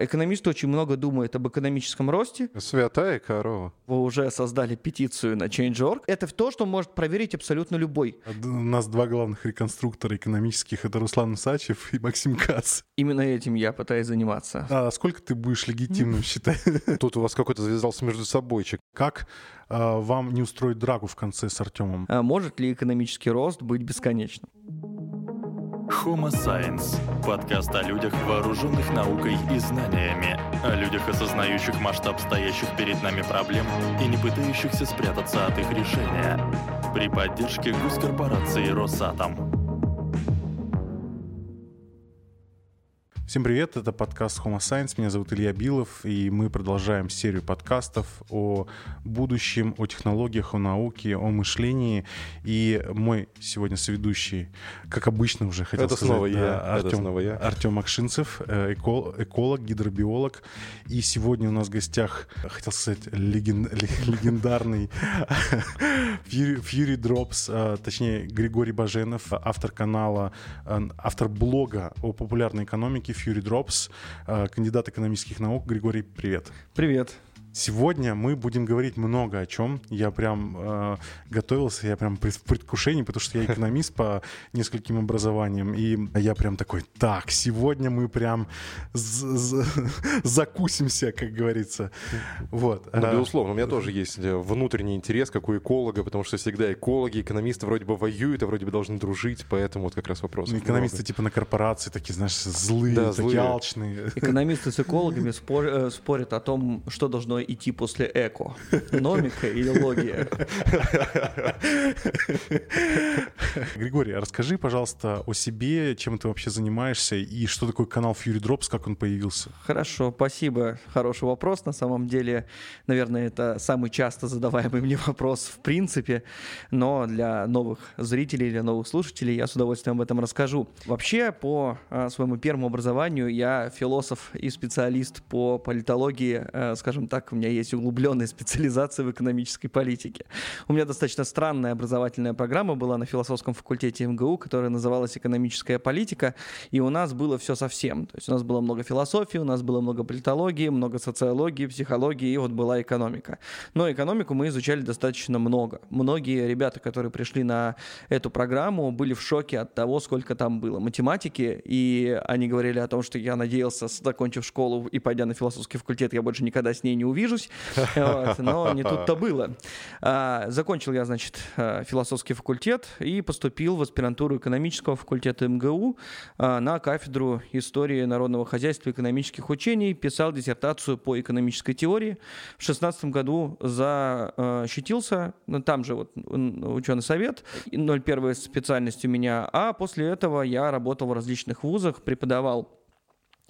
Экономисты очень много думают об экономическом росте. Святая корова. Вы уже создали петицию на Change.org. Это то, что может проверить абсолютно любой. У нас два главных реконструктора экономических — это Руслан Сачев и Максим Кац. Именно этим я пытаюсь заниматься. А сколько ты будешь легитимным считать? Тут у вас какой-то завязался между собойчик. Как а, вам не устроить драгу в конце с Артемом? А может ли экономический рост быть бесконечным? Homo Science – подкаст о людях, вооруженных наукой и знаниями, о людях, осознающих масштаб стоящих перед нами проблем и не пытающихся спрятаться от их решения. При поддержке госкорпорации «Росатом». Всем привет, это подкаст Homo Science, меня зовут Илья Билов, и мы продолжаем серию подкастов о будущем, о технологиях, о науке, о мышлении. И мой сегодня соведущий, как обычно уже хотел это сказать, снова да, я, Артем, это снова я. Артем Акшинцев, э, эко- эколог, гидробиолог. И сегодня у нас в гостях, хотел сказать, леген- легендарный Fury, Drops, э, точнее Григорий Баженов, автор канала, э, автор блога о популярной экономике Fury Drops, э, кандидат экономических наук. Григорий, привет. Привет. Сегодня мы будем говорить много о чем. Я прям э, готовился, я прям в предвкушении, потому что я экономист по нескольким образованиям. И я прям такой, так, сегодня мы прям закусимся, как говорится. Вот. Ну, безусловно, у меня тоже есть э, внутренний интерес, как у эколога, потому что всегда экологи, экономисты вроде бы воюют, а вроде бы должны дружить, поэтому вот как раз вопрос. Ну, экономисты типа на корпорации такие, знаешь, злые, Да, такие злые. алчные. Экономисты с экологами спор- э, спорят о том, что должно идти после эко. Номика или логия. Григорий, а расскажи, пожалуйста, о себе, чем ты вообще занимаешься и что такое канал Fury Drops, как он появился? Хорошо, спасибо. Хороший вопрос. На самом деле, наверное, это самый часто задаваемый мне вопрос в принципе, но для новых зрителей, для новых слушателей я с удовольствием об этом расскажу. Вообще, по а, своему первому образованию я философ и специалист по политологии, а, скажем так, меня есть углубленная специализация в экономической политике. У меня достаточно странная образовательная программа была на философском факультете МГУ, которая называлась «Экономическая политика», и у нас было все совсем. То есть у нас было много философии, у нас было много политологии, много социологии, психологии, и вот была экономика. Но экономику мы изучали достаточно много. Многие ребята, которые пришли на эту программу, были в шоке от того, сколько там было математики, и они говорили о том, что я надеялся, закончив школу и пойдя на философский факультет, я больше никогда с ней не увижусь. Вот, но не тут-то было. А, Закончил я, значит, а, философский факультет и поступил в аспирантуру экономического факультета МГУ а, на кафедру истории народного хозяйства и экономических учений. Писал диссертацию по экономической теории. В шестнадцатом году защитился, ну, там же вот ученый совет, 01 специальность у меня, а после этого я работал в различных вузах, преподавал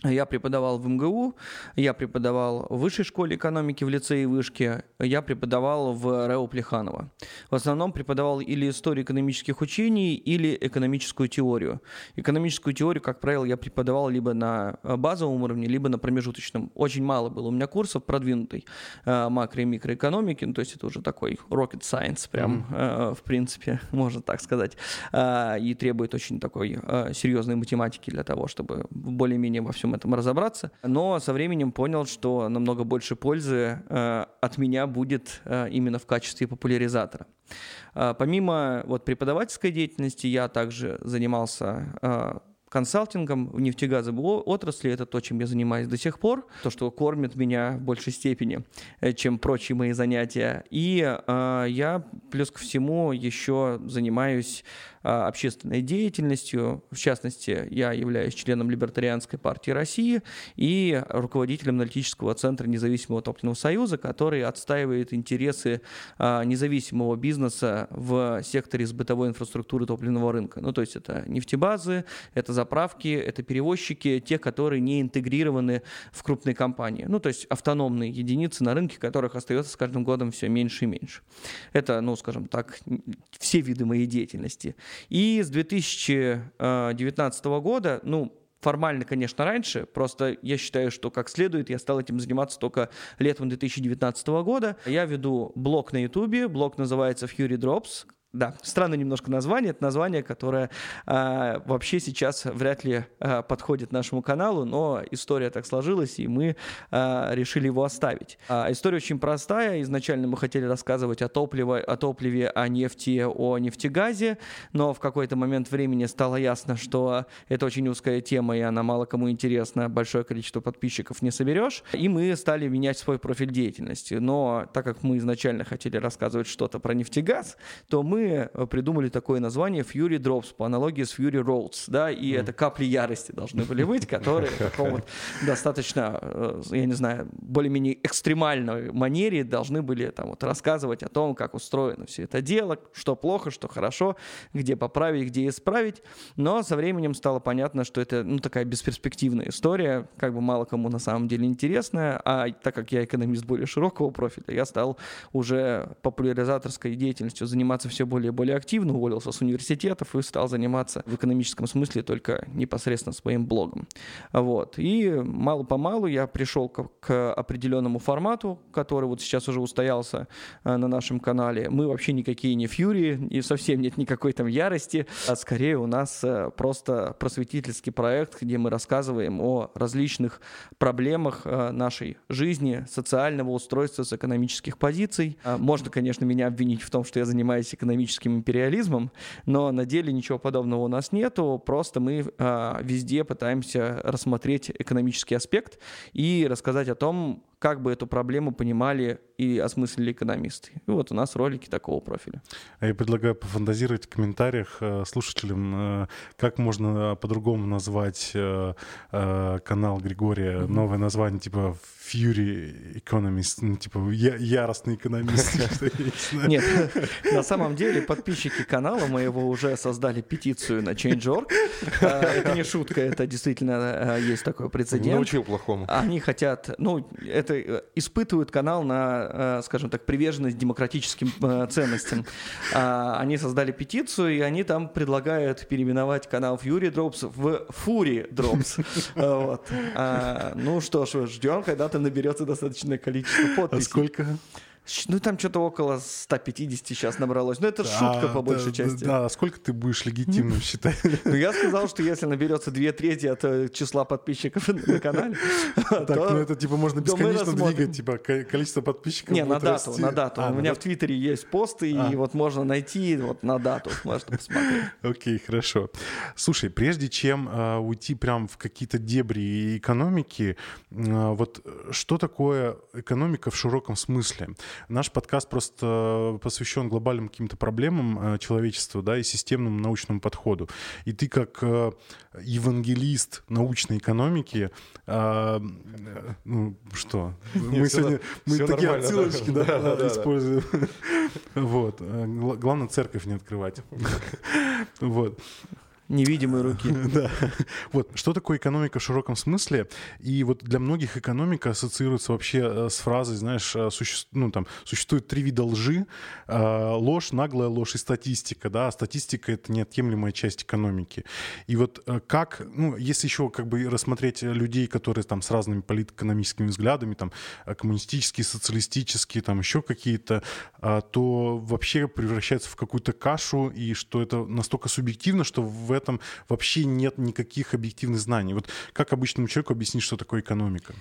я преподавал в МГУ, я преподавал в высшей школе экономики в лицее и вышке, я преподавал в РЭО Плеханова. В основном преподавал или историю экономических учений, или экономическую теорию. Экономическую теорию, как правило, я преподавал либо на базовом уровне, либо на промежуточном. Очень мало было у меня курсов продвинутой э, макро- и микроэкономики, ну, то есть это уже такой rocket science, прям, э, в принципе, можно так сказать, э, и требует очень такой э, серьезной математики для того, чтобы более-менее во всем всем этом разобраться. Но со временем понял, что намного больше пользы э, от меня будет э, именно в качестве популяризатора. Э, помимо вот преподавательской деятельности, я также занимался э, консалтингом в нефтегазовой отрасли. Это то, чем я занимаюсь до сих пор. То, что кормит меня в большей степени, э, чем прочие мои занятия. И э, я, плюс ко всему, еще занимаюсь общественной деятельностью. В частности, я являюсь членом Либертарианской партии России и руководителем аналитического центра Независимого топливного союза, который отстаивает интересы э, независимого бизнеса в секторе с бытовой инфраструктуры топливного рынка. Ну, то есть это нефтебазы, это заправки, это перевозчики, те, которые не интегрированы в крупные компании. Ну, то есть автономные единицы на рынке, которых остается с каждым годом все меньше и меньше. Это, ну, скажем так, все виды моей деятельности. И с 2019 года, ну, формально, конечно, раньше, просто я считаю, что как следует, я стал этим заниматься только летом 2019 года. Я веду блог на YouTube, блог называется Fury Drops, Да, странное немножко название. Это название, которое а, вообще сейчас вряд ли а, подходит нашему каналу, но история так сложилась, и мы а, решили его оставить. А, история очень простая. Изначально мы хотели рассказывать о топливе, о топливе, о нефти, о нефтегазе, но в какой-то момент времени стало ясно, что это очень узкая тема, и она мало кому интересна, большое количество подписчиков не соберешь. И мы стали менять свой профиль деятельности. Но так как мы изначально хотели рассказывать что-то про нефтегаз, то мы мы э, придумали такое название Fury Drops по аналогии с Fury Roads, да, и mm. это капли ярости должны были быть, которые в таком вот достаточно, э, я не знаю, более-менее экстремальной манере должны были там вот рассказывать о том, как устроено все это дело, что плохо, что хорошо, где поправить, где исправить, но со временем стало понятно, что это, ну, такая бесперспективная история, как бы мало кому на самом деле интересная, а так как я экономист более широкого профиля, я стал уже популяризаторской деятельностью заниматься все более и более активно, уволился с университетов и стал заниматься в экономическом смысле только непосредственно своим блогом. Вот. И мало-помалу я пришел к, к определенному формату, который вот сейчас уже устоялся э, на нашем канале. Мы вообще никакие не фьюри, и совсем нет никакой там ярости, а скорее у нас э, просто просветительский проект, где мы рассказываем о различных проблемах э, нашей жизни, социального устройства с экономических позиций. Можно, конечно, меня обвинить в том, что я занимаюсь экономическим экономическим империализмом, но на деле ничего подобного у нас нету, просто мы а, везде пытаемся рассмотреть экономический аспект и рассказать о том, как бы эту проблему понимали и осмыслили экономисты. И вот у нас ролики такого профиля. А я предлагаю пофантазировать в комментариях э, слушателям, э, как можно по-другому назвать э, канал Григория, mm-hmm. новое название типа Fury Economist, ну, типа я, яростный экономист. Нет, на самом деле подписчики канала моего уже создали петицию на Change.org. Это не шутка, это действительно есть такой прецедент. Научил плохому. Они хотят, ну, это э, испытывают канал на, э, скажем так, приверженность демократическим э, ценностям. А, они создали петицию, и они там предлагают переименовать канал Fury Drops в Fury Drops. Вот. А, ну что ж, ждем, когда то наберется достаточное количество а подписей. А сколько? Ну, там что-то около 150 сейчас набралось. Ну, это шутка а, по большей да, части. Да, а сколько ты будешь легитимным считать? Ну, я сказал, что если наберется две трети от э, числа подписчиков на канале, Так, ну это типа можно бесконечно двигать, типа количество подписчиков Не, на дату, на дату. У меня в Твиттере есть посты, и а. вот можно найти вот на дату, можно посмотреть. Окей, хорошо. Слушай, прежде чем а, уйти прям в какие-то дебри экономики, а, вот что такое экономика в широком смысле? Наш подкаст просто посвящен глобальным каким-то проблемам э, человечества, да, и системному научному подходу. И ты как э, евангелист научной экономики, э, ну что, мы сегодня мы такие отсылочки, да, используем. Вот. Главное церковь не открывать. Вот невидимой руки. Да. Вот, что такое экономика в широком смысле? И вот для многих экономика ассоциируется вообще э, с фразой, знаешь, э, суще... ну, там, существует три вида лжи. Э, ложь, наглая ложь и статистика, да, а статистика — это неотъемлемая часть экономики. И вот как, ну, если еще как бы рассмотреть людей, которые там с разными политэкономическими взглядами, там, коммунистические, социалистические, там, еще какие-то, то вообще превращается в какую-то кашу, и что это настолько субъективно, что в этом вообще нет никаких объективных знаний. Вот как обычному человеку объяснить, что такое экономика?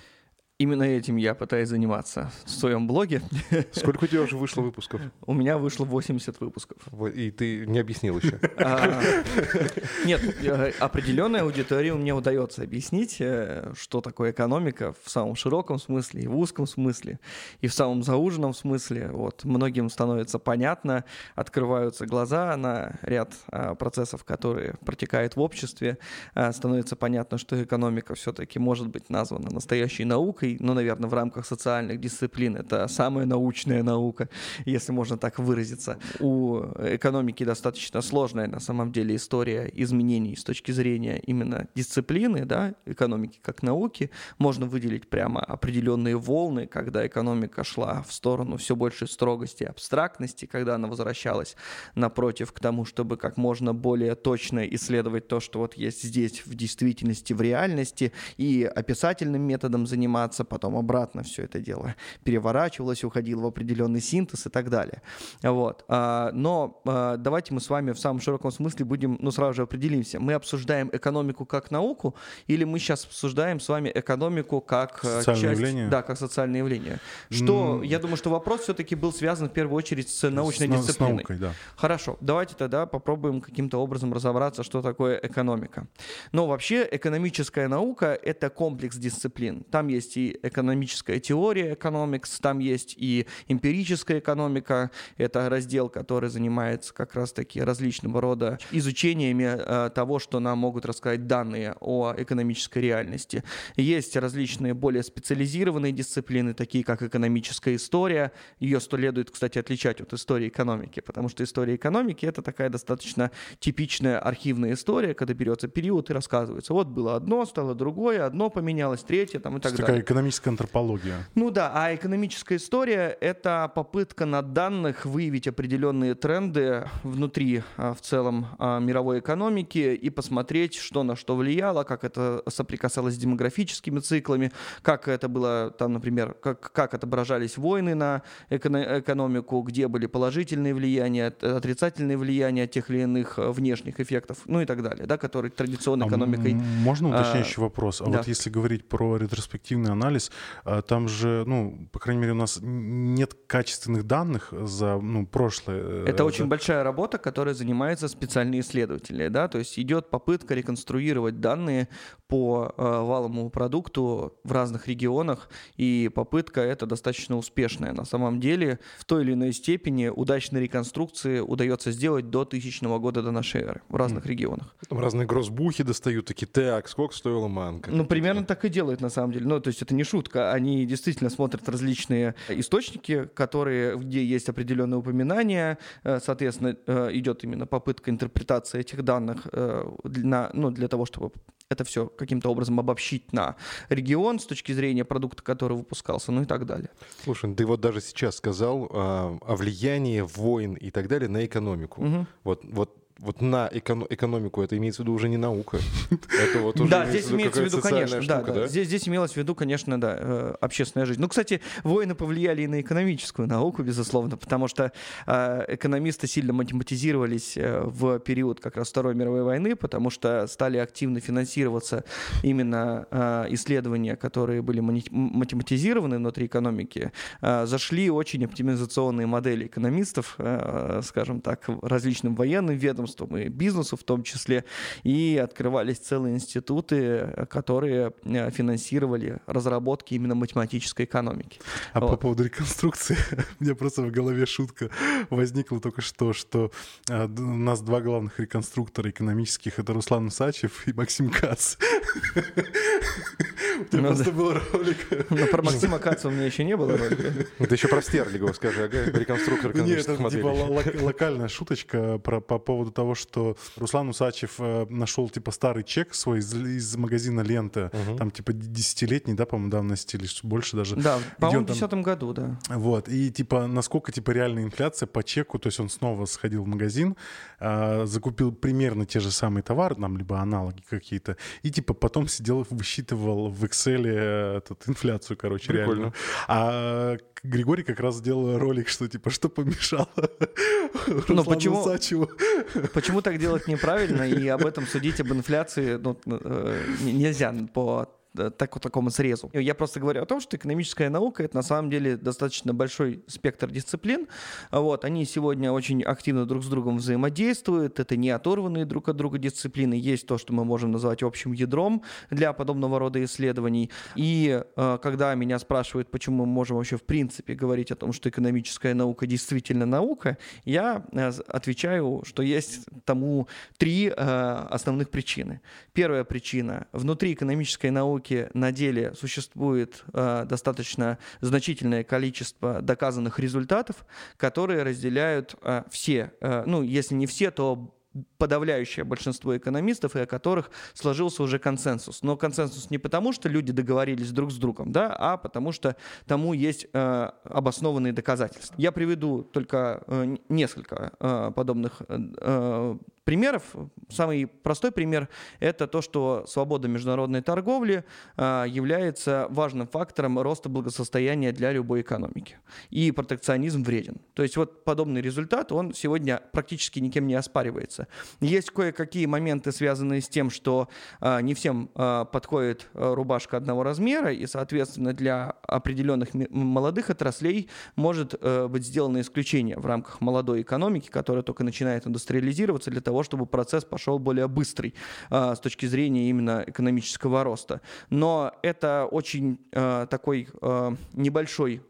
Именно этим я пытаюсь заниматься в своем блоге. Сколько у тебя уже вышло выпусков? У меня вышло 80 выпусков. И ты не объяснил еще? А, нет, определенной аудитории мне удается объяснить, э, что такое экономика в самом широком смысле, и в узком смысле, и в самом зауженном смысле. Вот многим становится понятно, открываются глаза на ряд а, процессов, которые протекают в обществе. А, становится понятно, что экономика все-таки может быть названа настоящей наукой, наукой, ну, наверное, в рамках социальных дисциплин. Это самая научная наука, если можно так выразиться. У экономики достаточно сложная на самом деле история изменений с точки зрения именно дисциплины, да, экономики как науки. Можно выделить прямо определенные волны, когда экономика шла в сторону все большей строгости и абстрактности, когда она возвращалась напротив к тому, чтобы как можно более точно исследовать то, что вот есть здесь в действительности, в реальности, и описательным методом заниматься, заниматься, потом обратно все это дело переворачивалось, уходило в определенный синтез и так далее. Вот. А, но а, давайте мы с вами в самом широком смысле будем, ну, сразу же определимся. Мы обсуждаем экономику как науку или мы сейчас обсуждаем с вами экономику как э, социальное часть... явление? Да, как социальное явление. Что, mm. я думаю, что вопрос все-таки был связан в первую очередь с научной с, дисциплиной. С наукой, да. Хорошо, давайте тогда попробуем каким-то образом разобраться, что такое экономика. Но вообще экономическая наука — это комплекс дисциплин. Там есть и экономическая теория, экономикс, там есть и эмпирическая экономика. Это раздел, который занимается как раз-таки различного рода изучениями э, того, что нам могут рассказать данные о экономической реальности. Есть различные более специализированные дисциплины, такие как экономическая история. Ее следует, кстати, отличать от истории экономики, потому что история экономики — это такая достаточно типичная архивная история, когда берется период и рассказывается. Вот было одно, стало другое, одно поменялось, третье там, и так далее. Такая экономическая антропология. Ну да, а экономическая история — это попытка на данных выявить определенные тренды внутри а, в целом а, мировой экономики и посмотреть, что на что влияло, как это соприкасалось с демографическими циклами, как это было там, например, как, как отображались войны на экономику, где были положительные влияния, отрицательные влияния тех или иных э, внешних эффектов, ну и так далее, да, которые традиционной а экономикой... Можно уточняющий а, вопрос? А да. вот если говорить про ретроспективный анализ, а, там же, ну, по крайней мере, у нас нет качественных данных за ну, прошлое. Э, это очень большая работа, которой занимаются специальные исследователи, да, то есть идет попытка реконструировать данные по э, валовому продукту в разных регионах, и попытка эта достаточно успешная. На самом деле, в той или иной степени удачной реконструкции удается сделать до тысячного года до нашей эры в разных mm. регионах. Там разные грозбухи достают, такие, так, сколько стоила манка? Ну, примерно так и делают, на самом деле. Ну, то есть это не шутка. Они действительно смотрят различные источники, которые, где есть определенные упоминания, э, соответственно, э, идет именно попытка интерпретации этих данных для, ну, для того, чтобы это все каким-то образом обобщить на регион с точки зрения продукта, который выпускался, ну и так далее. Слушай, ты вот даже сейчас сказал а, о влиянии войн и так далее на экономику. Угу. Вот, вот вот на эконом- экономику это имеется в виду уже не наука. Это вот уже да, здесь имеется в виду, конечно, штука, да, да. Здесь, здесь имелось в виду, конечно, да, э, общественная жизнь. Ну, кстати, войны повлияли и на экономическую науку, безусловно, потому что э, экономисты сильно математизировались э, в период как раз Второй мировой войны, потому что стали активно финансироваться именно исследования, которые были математизированы внутри экономики. Зашли очень оптимизационные модели экономистов, скажем так, различным военным ведомствам, ведомствам и бизнесу в том числе, и открывались целые институты, которые э, финансировали разработки именно математической экономики. А вот. по поводу реконструкции, у меня просто в голове шутка возникла только что, что э, у нас два главных реконструктора экономических, это Руслан Усачев и Максим Кац. Ну, просто был ролик. Но ну, про Максима Каца у меня еще не было ролика. Это еще про Стерлигова скажи, ага, реконструктор экономических Нет, это типа локальная шуточка про, по поводу того, что Руслан Усачев э, нашел типа старый чек свой из, из магазина «Лента», угу. там типа десятилетний, да, по-моему, давности или больше даже. Да, по-моему, в десятом году, да. Вот, и типа насколько типа реальная инфляция по чеку, то есть он снова сходил в магазин, э, закупил примерно те же самые товары, там, либо аналоги какие-то, и типа потом сидел, высчитывал в Excel э, этот, инфляцию, короче, Прикольно. реально. А Григорий как раз сделал ролик, что типа, что помешало Но почему, почему так делать неправильно, и об этом судить об инфляции ну, э, нельзя по так, такому срезу. Я просто говорю о том, что экономическая наука — это на самом деле достаточно большой спектр дисциплин. Вот, они сегодня очень активно друг с другом взаимодействуют, это не оторванные друг от друга дисциплины, есть то, что мы можем назвать общим ядром для подобного рода исследований. И э, когда меня спрашивают, почему мы можем вообще в принципе говорить о том, что экономическая наука действительно наука, я э, отвечаю, что есть тому три э, основных причины. Первая причина — внутри экономической науки науке на деле существует э, достаточно значительное количество доказанных результатов, которые разделяют э, все, э, ну, если не все, то подавляющее большинство экономистов, и о которых сложился уже консенсус. Но консенсус не потому, что люди договорились друг с другом, да, а потому что тому есть э, обоснованные доказательства. Я приведу только э, несколько э, подобных э, примеров. Самый простой пример – это то, что свобода международной торговли а, является важным фактором роста благосостояния для любой экономики. И протекционизм вреден. То есть вот подобный результат, он сегодня практически никем не оспаривается. Есть кое-какие моменты, связанные с тем, что а, не всем а, подходит рубашка одного размера, и, соответственно, для определенных молодых отраслей может э, быть сделано исключение в рамках молодой экономики, которая только начинает индустриализироваться для того, чтобы процесс пошел более быстрый а, с точки зрения именно экономического роста. Но это очень а, такой а, небольшой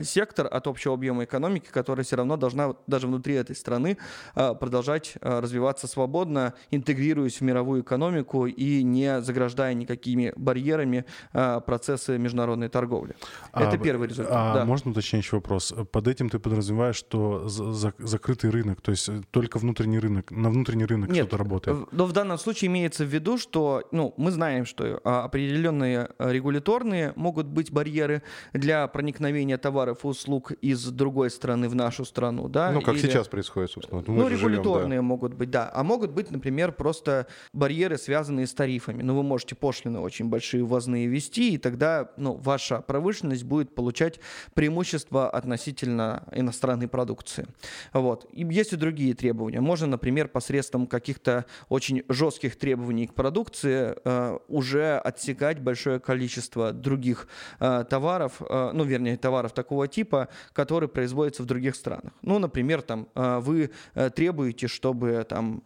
сектор от общего объема экономики, которая все равно должна даже внутри этой страны продолжать развиваться свободно, интегрируясь в мировую экономику и не заграждая никакими барьерами процессы международной торговли. А, это первый результат. А да. Можно уточняющий вопрос? Под этим ты подразумеваешь, что за закрытый рынок, то есть только внутренний рынок, на внутренний рынок Нет, что-то работает? но в данном случае имеется в виду, что ну, мы знаем, что а, определенные а, регуляторные могут быть барьеры для проникновения товаров и услуг из другой страны в нашу страну. Да? Ну, как Или... сейчас происходит, собственно. Мы ну, регуляторные живем, да. могут быть, да. А могут быть, например, просто барьеры, связанные с тарифами. Ну, вы можете пошлины очень большие ввозные вести, и тогда ну, ваша промышленность будет получать преимущество относительно иностранной продукции. Вот. И есть и другие требования. Можно, например, посредством каких-то очень жестких требований к продукции э, уже отсекать большое количество других э, товаров, э, ну, вернее, товаров такого типа, которые производятся в других странах. Ну, например, там, вы требуете, чтобы там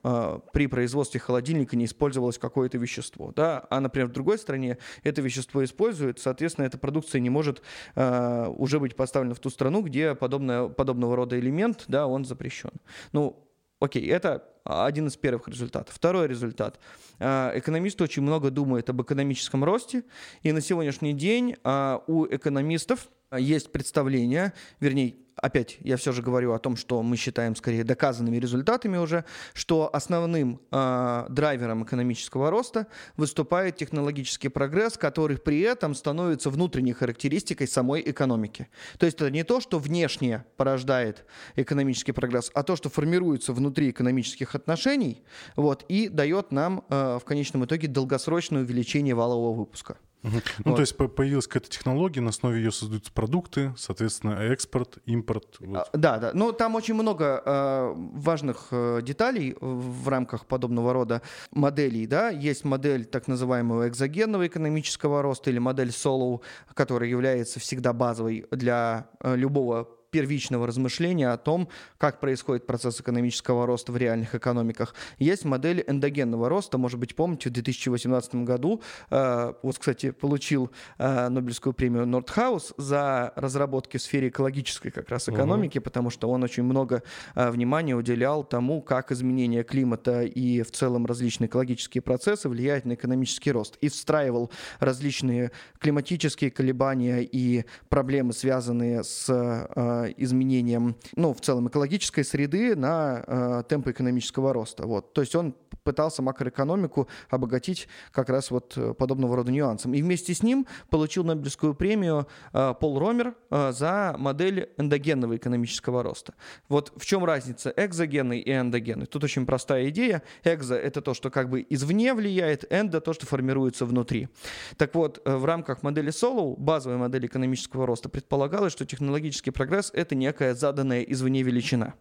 при производстве холодильника не использовалось какое-то вещество, да, а, например, в другой стране это вещество используют, соответственно, эта продукция не может уже быть поставлена в ту страну, где подобное, подобного рода элемент, да, он запрещен. Ну, окей, это один из первых результатов. Второй результат. А, экономисты очень много думают об экономическом росте, и на сегодняшний день а, у экономистов есть представление, вернее, опять я все же говорю о том, что мы считаем скорее доказанными результатами уже, что основным э, драйвером экономического роста выступает технологический прогресс, который при этом становится внутренней характеристикой самой экономики. То есть это не то, что внешне порождает экономический прогресс, а то, что формируется внутри экономических отношений вот, и дает нам э, в конечном итоге долгосрочное увеличение валового выпуска. Угу. Ну, вот. то есть появилась какая-то технология, на основе ее создаются продукты, соответственно, экспорт, импорт. Вот. А, да, да. Но там очень много э, важных э, деталей в рамках подобного рода моделей. Да? Есть модель так называемого экзогенного экономического роста или модель Solow, которая является всегда базовой для э, любого первичного размышления о том, как происходит процесс экономического роста в реальных экономиках. Есть модель эндогенного роста. Может быть, помните, в 2018 году, э, вот, кстати, получил э, Нобелевскую премию Нордхаус за разработки в сфере экологической как раз экономики, угу. потому что он очень много э, внимания уделял тому, как изменение климата и в целом различные экологические процессы влияют на экономический рост. И встраивал различные климатические колебания и проблемы, связанные с изменением, ну, в целом экологической среды на э, темпы экономического роста. Вот. То есть он пытался макроэкономику обогатить как раз вот э, подобного рода нюансом. И вместе с ним получил Нобелевскую премию э, Пол Ромер за модель эндогенного экономического роста. Вот в чем разница экзогенный и эндогенный? Тут очень простая идея. Экзо — это то, что как бы извне влияет, эндо — то, что формируется внутри. Так вот, в рамках модели Солоу, базовой модели экономического роста, предполагалось, что технологический прогресс — это некая заданная извне величина.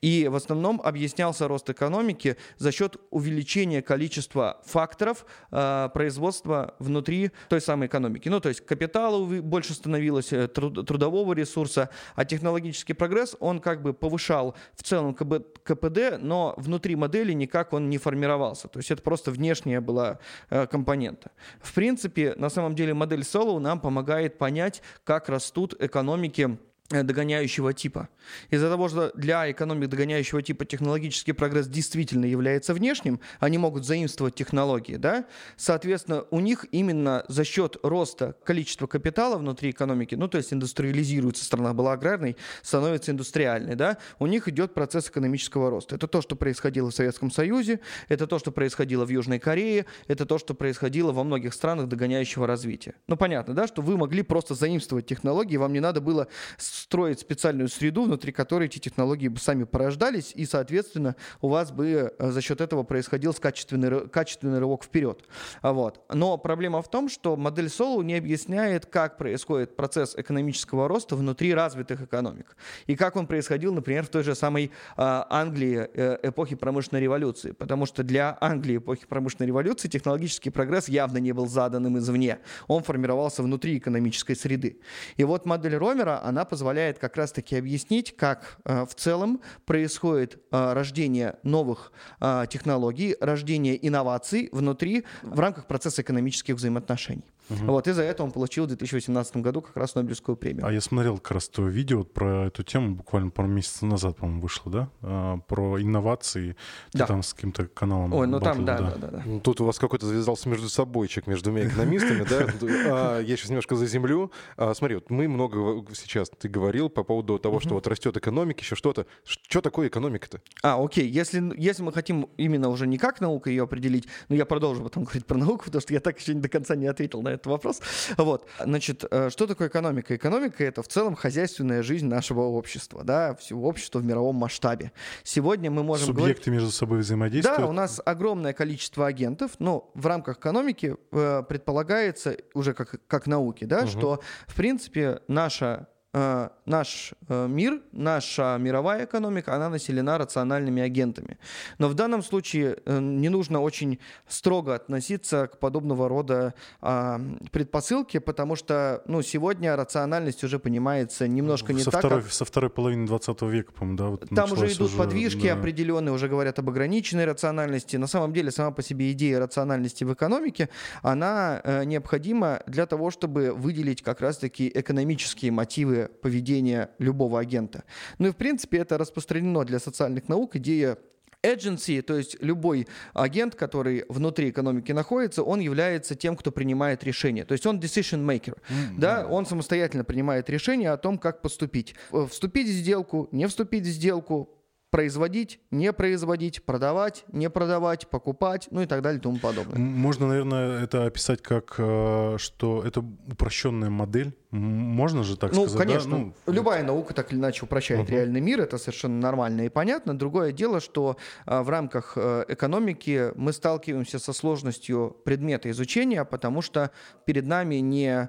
И в основном объяснялся рост экономики за счет увеличения количества факторов э, производства внутри той самой экономики. Ну, то есть капитала больше становилось, э, труд, трудового ресурса, а технологический прогресс, он как бы повышал в целом КБ, КПД, но внутри модели никак он не формировался. То есть это просто внешняя была э, компонента. В принципе, на самом деле модель Solo нам помогает понять, как растут экономики догоняющего типа. Из-за того, что для экономик догоняющего типа технологический прогресс действительно является внешним, они могут заимствовать технологии, да, соответственно, у них именно за счет роста количества капитала внутри экономики, ну, то есть индустриализируется страна, была аграрной, становится индустриальной, да, у них идет процесс экономического роста. Это то, что происходило в Советском Союзе, это то, что происходило в Южной Корее, это то, что происходило во многих странах догоняющего развития. Ну, понятно, да, что вы могли просто заимствовать технологии, вам не надо было строить специальную среду, внутри которой эти технологии бы сами порождались, и, соответственно, у вас бы э, за счет этого происходил качественный, качественный рывок вперед. А вот. Но проблема в том, что модель Соло не объясняет, как происходит процесс экономического роста внутри развитых экономик. И как он происходил, например, в той же самой а, Англии э, эпохи промышленной революции. Потому что для Англии эпохи промышленной революции технологический прогресс явно не был заданным извне. Он формировался внутри экономической среды. И вот модель Ромера, она позволяет как раз-таки объяснить, как э, в целом происходит э, рождение новых э, технологий, рождение инноваций внутри, в рамках процесса экономических взаимоотношений. Угу. Вот, и за это он получил в 2018 году как раз Нобелевскую премию. А я смотрел как раз то видео про эту тему, буквально пару месяцев назад, по-моему, вышло, да? А, про инновации. Ты да. там с каким-то каналом Ой, ну там, да, да, да. да, да. Тут у вас какой-то завязался между собойчик, между двумя экономистами, да? А, я сейчас немножко заземлю. А, смотри, вот мы много сейчас, ты говорил по поводу того, что вот растет экономика, еще что-то. Что такое экономика-то? А, окей. Если, если мы хотим именно уже не как наука ее определить, но я продолжу потом говорить про науку, потому что я так еще до конца не ответил на этот вопрос. Вот. Значит, э, что такое экономика? Экономика — это в целом хозяйственная жизнь нашего общества, да, всего общества в мировом масштабе. Сегодня мы можем Субъекты говорить... между собой взаимодействуют? Да, у нас огромное количество агентов, но в рамках экономики э, предполагается, уже как, как науки, да, угу. что, в принципе, наша наш э, мир, наша мировая экономика, она населена рациональными агентами. Но в данном случае э, не нужно очень строго относиться к подобного рода а, предпосылке, потому что ну, сегодня рациональность уже понимается немножко не со так. Второй, как... Со второй половины 20 века, по-моему, да? Вот Там уже идут уже, подвижки да. определенные, уже говорят об ограниченной рациональности. На самом деле сама по себе идея рациональности в экономике, она необходима для того, чтобы выделить как раз-таки экономические мотивы поведения любого агента. Ну и, в принципе, это распространено для социальных наук, идея agency, то есть любой агент, который внутри экономики находится, он является тем, кто принимает решение. То есть он decision maker. Mm-hmm. Да, он самостоятельно принимает решение о том, как поступить. Вступить в сделку, не вступить в сделку, производить, не производить, продавать, не продавать, покупать, ну и так далее и тому подобное. Можно, наверное, это описать как, э, что это упрощенная модель можно же так ну, сказать? Конечно. Да? Ну, Любая наука так или иначе упрощает uh-huh. реальный мир, это совершенно нормально и понятно. Другое дело, что а, в рамках а, экономики мы сталкиваемся со сложностью предмета изучения, потому что перед нами не,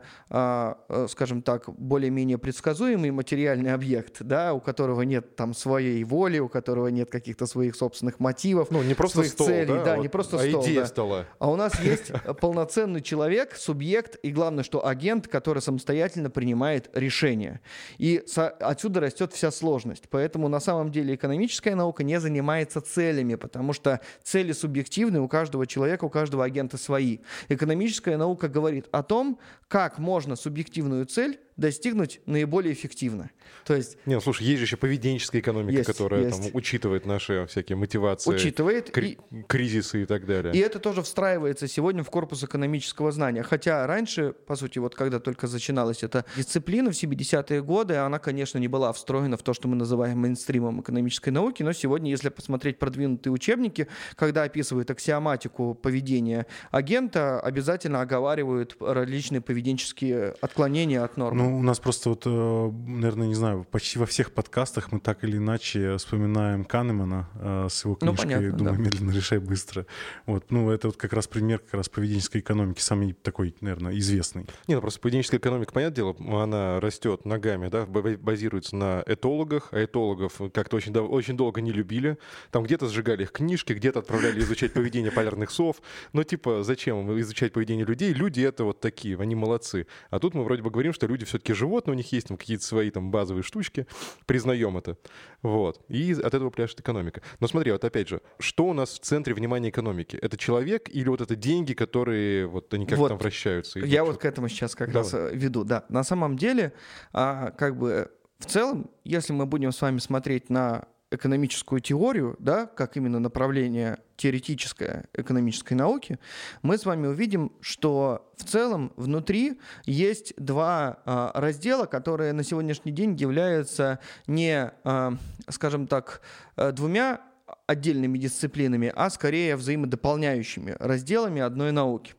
скажем так, более-менее предсказуемый материальный объект, да, у которого нет там своей воли, у которого нет каких-то своих собственных мотивов, ну, не просто своих стол, целей, да, да вот, не просто а стол. Идея да. стола. А у нас есть полноценный человек, субъект и главное, что агент, который самостоятельно принимает решения. И отсюда растет вся сложность. Поэтому на самом деле экономическая наука не занимается целями, потому что цели субъективны, у каждого человека, у каждого агента свои. Экономическая наука говорит о том, как можно субъективную цель достигнуть наиболее эффективно. То есть... Не, ну, слушай, есть же еще поведенческая экономика, есть, которая есть. Там, учитывает наши всякие мотивации, учитывает кри- и... кризисы и так далее. И это тоже встраивается сегодня в корпус экономического знания. Хотя раньше, по сути, вот когда только начиналась эта дисциплина в 70-е годы, она, конечно, не была встроена в то, что мы называем мейнстримом экономической науки, но сегодня, если посмотреть продвинутые учебники, когда описывают аксиоматику поведения агента, обязательно оговаривают различные поведенческие отклонения от нормы. Ну, у нас просто вот, э, наверное, не знаю, почти во всех подкастах мы так или иначе вспоминаем Канемана э, с его книжкой ну, понятно, «Думай да. медленно, решай быстро». Вот, ну, это вот как раз пример как раз поведенческой экономики, самый такой, наверное, известный. Не, ну просто поведенческая экономика, понятное дело, она растет ногами, да, базируется на этологах, а этологов как-то очень, очень долго не любили. Там где-то сжигали их книжки, где-то отправляли изучать поведение полярных сов. Но типа, зачем изучать поведение людей? Люди это вот такие, они молодцы. А тут мы вроде бы говорим, что люди все-таки животные, у них есть там какие-то свои там базовые штучки, признаем это. Вот. И от этого пляшет экономика. Но смотри, вот опять же, что у нас в центре внимания экономики? Это человек или вот это деньги, которые вот они как-то вот. там вращаются? Я вот к этому сейчас как Давай. раз э, веду. Да, на самом деле, а, как бы в целом, если мы будем с вами смотреть на экономическую теорию, да, как именно направление теоретическое экономической науки, мы с вами увидим, что в целом внутри есть два а, раздела, которые на сегодняшний день являются не, а, скажем так, э, двумя отдельными дисциплинами, а скорее взаимодополняющими разделами одной науки.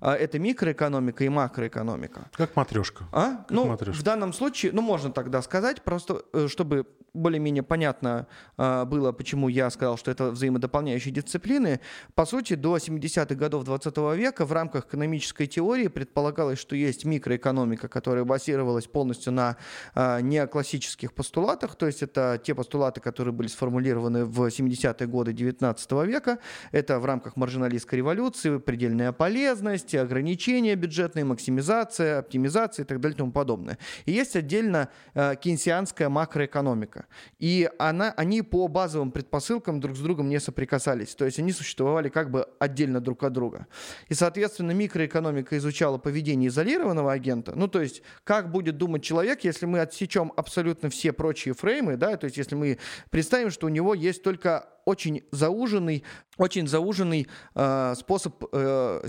А, это микроэкономика и макроэкономика. Как матрешка. А? Как ну, матрешка. в данном случае, ну, можно тогда сказать, просто э, чтобы более-менее понятно э, было, почему я сказал, что это взаимодополняющие дисциплины. По сути, до 70-х годов 20 века в рамках экономической теории предполагалось, что есть микроэкономика, которая базировалась полностью на э, неоклассических постулатах, то есть это те постулаты, которые были сформулированы в 70-е годы 19 века. Это в рамках маржиналистской революции, предельная полезность, ограничения бюджетные, максимизация, оптимизация и так далее и тому подобное. И есть отдельно э, кейнсианская макроэкономика. И она, они по базовым предпосылкам друг с другом не соприкасались. То есть они существовали как бы отдельно друг от друга. И, соответственно, микроэкономика изучала поведение изолированного агента. Ну, то есть как будет думать человек, если мы отсечем абсолютно все прочие фреймы, да, то есть если мы представим, что у него есть только очень зауженный, очень зауженный э, способ, э,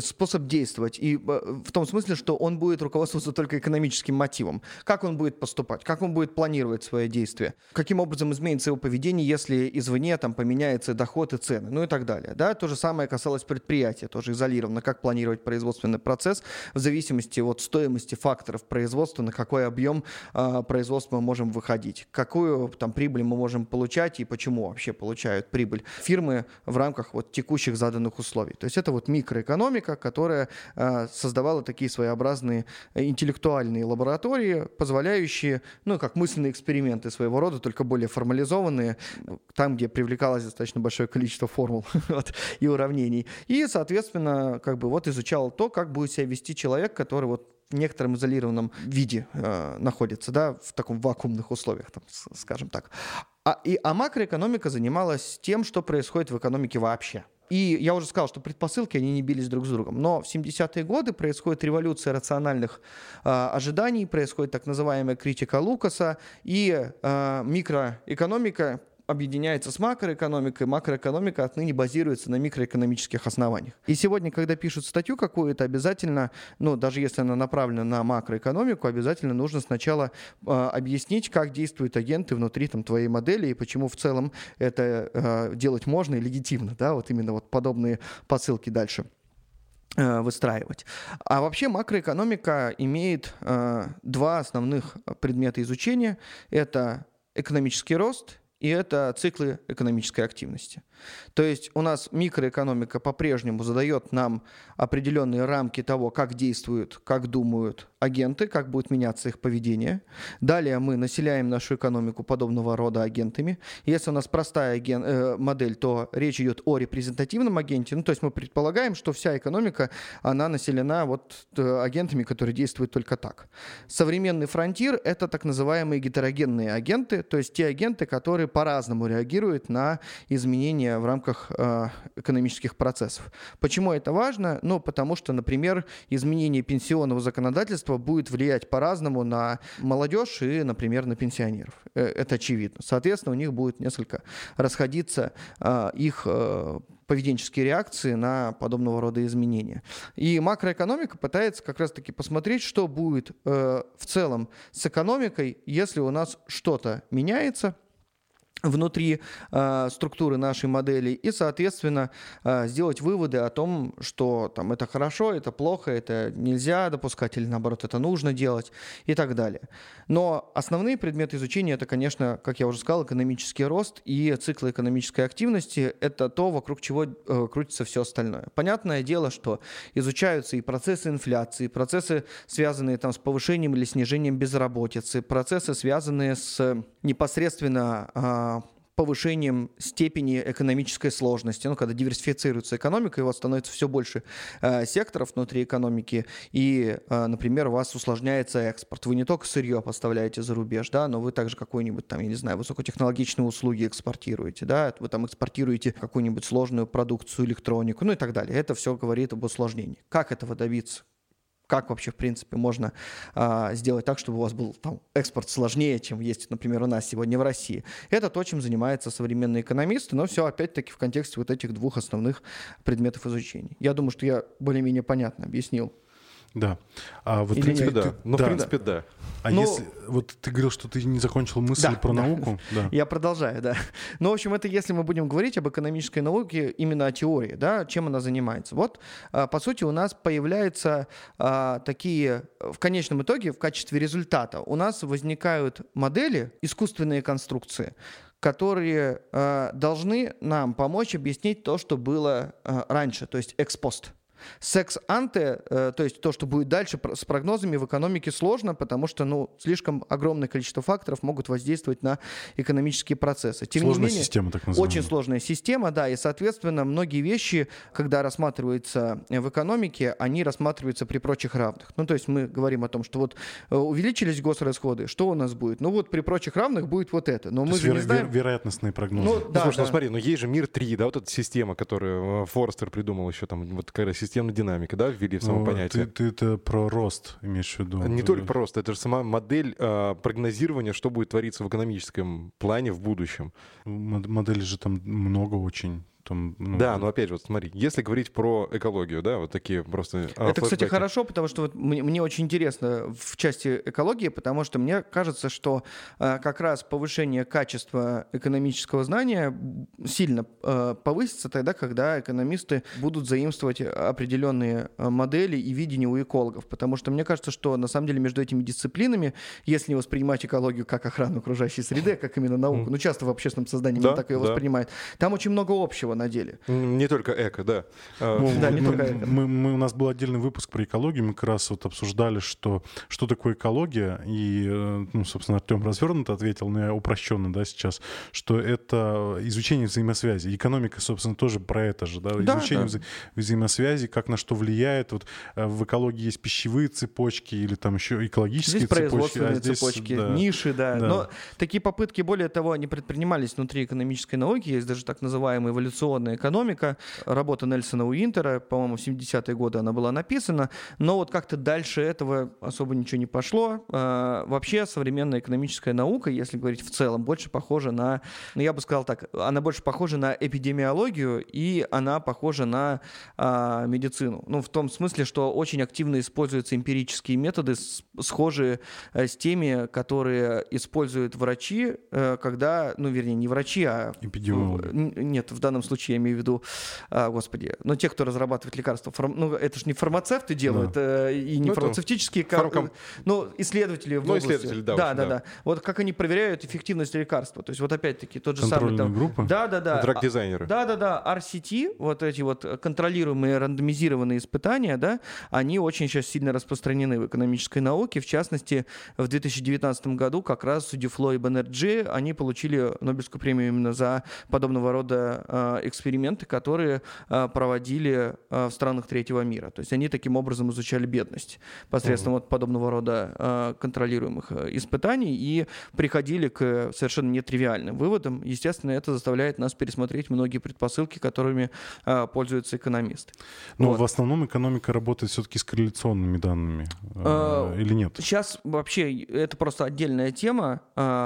способ действовать. И э, в том смысле, что он будет руководствоваться только экономическим мотивом. Как он будет поступать, как он будет планировать свои действия, каким образом изменится его поведение, если извне там поменяется доход и цены, ну и так далее. Да? То же самое касалось предприятия, тоже изолированно, как планировать производственный процесс в зависимости от стоимости факторов производства, на какой объем э, производства мы можем выходить, какую там прибыль мы можем получать и почему вообще получают прибыль фирмы в рамках вот текущих заданных условий. То есть это вот микроэкономика, которая э, создавала такие своеобразные интеллектуальные лаборатории, позволяющие, ну, как мысленные эксперименты своего рода, только более формализованные, там, где привлекалось достаточно большое количество формул вот, и уравнений. И, соответственно, как бы вот изучал то, как будет себя вести человек, который вот в некотором изолированном виде э, находится, да, в таком вакуумных условиях, там, скажем так. А, и, а макроэкономика занималась тем, что происходит в экономике вообще. И я уже сказал, что предпосылки, они не бились друг с другом. Но в 70-е годы происходит революция рациональных э, ожиданий, происходит так называемая критика Лукаса, и э, микроэкономика объединяется с макроэкономикой, макроэкономика отныне базируется на микроэкономических основаниях. И сегодня, когда пишут статью какую-то, обязательно, ну, даже если она направлена на макроэкономику, обязательно нужно сначала э, объяснить, как действуют агенты внутри там, твоей модели и почему в целом это э, делать можно и легитимно, да, вот именно вот подобные посылки дальше выстраивать. А вообще макроэкономика имеет э, два основных предмета изучения. Это экономический рост и это циклы экономической активности. То есть у нас микроэкономика по-прежнему задает нам определенные рамки того, как действуют, как думают агенты, как будет меняться их поведение. Далее мы населяем нашу экономику подобного рода агентами. Если у нас простая аген, э, модель, то речь идет о репрезентативном агенте. Ну, то есть мы предполагаем, что вся экономика, она населена вот э, агентами, которые действуют только так. Современный фронтир — это так называемые гетерогенные агенты, то есть те агенты, которые по-разному реагируют на изменения в рамках э, экономических процессов. Почему это важно? Ну, потому что, например, изменение пенсионного законодательства будет влиять по-разному на молодежь и, например, на пенсионеров. Э, это очевидно. Соответственно, у них будет несколько расходиться э, их э, поведенческие реакции на подобного рода изменения. И макроэкономика пытается как раз-таки посмотреть, что будет э, в целом с экономикой, если у нас что-то меняется, внутри э, структуры нашей модели и, соответственно, э, сделать выводы о том, что там это хорошо, это плохо, это нельзя допускать или наоборот это нужно делать и так далее. Но основные предметы изучения это, конечно, как я уже сказал, экономический рост и циклы экономической активности. Это то, вокруг чего э, крутится все остальное. Понятное дело, что изучаются и процессы инфляции, процессы, связанные там с повышением или снижением безработицы, процессы, связанные с непосредственно э, повышением степени экономической сложности. Ну, когда диверсифицируется экономика, и у вас становится все больше э, секторов внутри экономики, и, э, например, у вас усложняется экспорт. Вы не только сырье поставляете за рубеж, да, но вы также какой-нибудь там, я не знаю, высокотехнологичные услуги экспортируете, да, вы там экспортируете какую-нибудь сложную продукцию, электронику, ну и так далее. Это все говорит об усложнении. Как этого добиться? Как вообще, в принципе, можно а, сделать так, чтобы у вас был там, экспорт сложнее, чем есть, например, у нас сегодня в России. Это то, чем занимаются современные экономисты, но все опять-таки в контексте вот этих двух основных предметов изучения. Я думаю, что я более-менее понятно объяснил. Да. А вот, в принципе, ты, да. Ты, ну, да. в принципе, да. А Ну- если... Вот ты говорил, что ты не закончил мысль Да, про да. науку. Да. Я продолжаю, да. Ну, в общем, это если мы будем говорить об экономической науке, именно о теории, да, чем она занимается. Вот, а, по сути, у нас появляются а, такие, в конечном итоге, в качестве результата, у нас возникают модели, искусственные конструкции, которые а, должны нам помочь объяснить то, что было а, раньше, то есть экспост. Секс-анте, э, то есть то, что будет дальше с прогнозами в экономике сложно, потому что ну, слишком огромное количество факторов могут воздействовать на экономические процессы. Тем Сложная не менее, система, так называемая. очень сложная система, да, и, соответственно, многие вещи, когда рассматриваются э, в экономике, они рассматриваются при прочих равных. Ну, то есть мы говорим о том, что вот э, увеличились госрасходы, что у нас будет? Ну, вот при прочих равных будет вот это. Но То мы же веро- не знаем... вер- вероятностные прогнозы. Ну, Ну, да, слушай, да. ну смотри, ну есть же мир 3, да, вот эта система, которую Форстер придумал еще там, вот когда системная динамика, да, ввели в само Ну, понятие. Ты, ты это про рост имеешь в виду? Не только просто, это же сама модель э, прогнозирования, что будет твориться в экономическом плане в будущем. Мод- Моделей же там много очень. Там, ну, Да, но опять же, вот смотри, если говорить про экологию, да, вот такие просто... а, Это, кстати, флешбеки. хорошо, потому что вот мне, мне очень интересно в части экологии, потому что мне кажется, что э, как раз повышение качества экономического знания сильно э, повысится тогда, когда экономисты будут заимствовать определенные модели и видения у экологов. Потому что мне кажется, что на самом деле между этими дисциплинами, если не воспринимать экологию как охрану окружающей среды, как именно науку, ну часто в общественном сознании Да, так ее да. воспринимают, там очень много общего на деле. М, Не только эко, да. А, Ну, Да, не мы, только это. мы- мы- у нас был отдельный выпуск про экологию, мы как раз вот обсуждали, что, что такое экология, и, э, ну, собственно, Артем развернуто ответил, но я упрощенно, да, сейчас, что это изучение взаимосвязи. Экономика, собственно, тоже про это же, да, Да, изучение да. вза- взаимосвязи, как на что влияет. Вот э, в экологии есть пищевые цепочки или там еще экологические Здесь цепочки. производственные а здесь, цепочки, да. ниши, да. Да. Но такие попытки, более того, они предпринимались внутри экономической науки. Есть даже так называемая эволюционная экономика. Работа Нельсона Уинтера, по-моему, в 70-е годы она была написана. Но вот как-то дальше этого особо ничего не пошло. А, Вообще современная экономическая наука, если говорить в целом, больше похожа на, ну я бы сказал так, она больше похожа на эпидемиологию и она похожа на а, медицину. Ну, в том смысле, что очень активно используются эмпирические методы, схожие э, с теми, которые используют врачи, э, когда, ну, вернее, не врачи, а... Эпидемиологи. Нет, в данном случае я имею в виду, а, господи, ну, те, кто разрабатывает лекарства. Фарм- Ну, это же не фармацевты делают, э, и не Ну, это фармацевтические... ко- фармком- Ну, исследователи в Ну, области. исследователи, да, Да, да, да. да. Вот как они проверяют эффективность лекарства. То есть вот опять-таки тот же самый... Там- группы? Да, да, да. А, Драг-дизайнеры. Да, да, да. RCT, вот эти вот контролируемые рандомизированные испытания, да, они очень сейчас сильно распространены в экономической науке. В частности, в 2019 году как раз Дюфло и Беннерджи, они получили Нобелевскую премию именно за подобного рода э, эксперименты, которые э, проводили э, в странах третьего мира. То есть они таким образом изучали бедность посредством вот подобного рода э, контролируемых испытаний и приходили к совершенно нетривиальным выводам. Естественно, это заставляет нас пересмотреть многие предпосылки, которыми пользуются экономисты. Но Вот. в основном экономика работает все-таки с корреляционными данными. Или нет? Сейчас вообще это просто отдельная тема.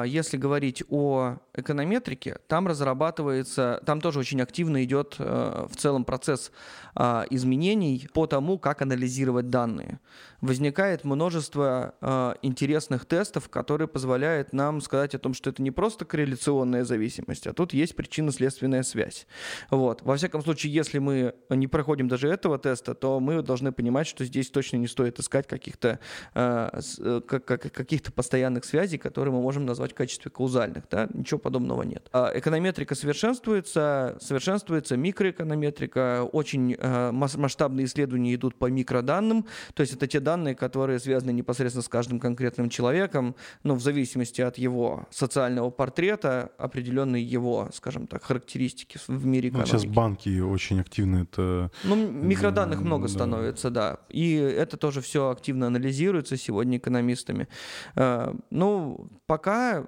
Если говорить о эконометрике, там разрабатывается, там тоже очень активно идет э, в целом процесс а, изменений по тому, как анализировать данные. Возникает множество э, интересных тестов, которые позволяют нам сказать о том, что это не просто корреляционная зависимость, а тут есть причинно-следственная связь. Вот. Во всяком случае, если мы не проходим даже этого теста, то мы должны понимать, что здесь точно не стоит искать каких-то с- э, как- как- каких-то постоянных связей, которые мы можем назвать в качестве каузальных. Да? Ничего подобного нет. А Эконометрика совершенствуется, совершенствуется микроэконометрика, очень э, мас- масштабные исследования идут по микроданным, то есть это те данные, которые связаны непосредственно с каждым конкретным человеком, но в зависимости от его социального портрета, определенные его, скажем так, характеристики в мире Ну, экономики. сейчас банки очень активно это... Ну, м- микроданных много да. становится, да. И это тоже все активно анализируется сегодня экономистами. Э, Ну, пока...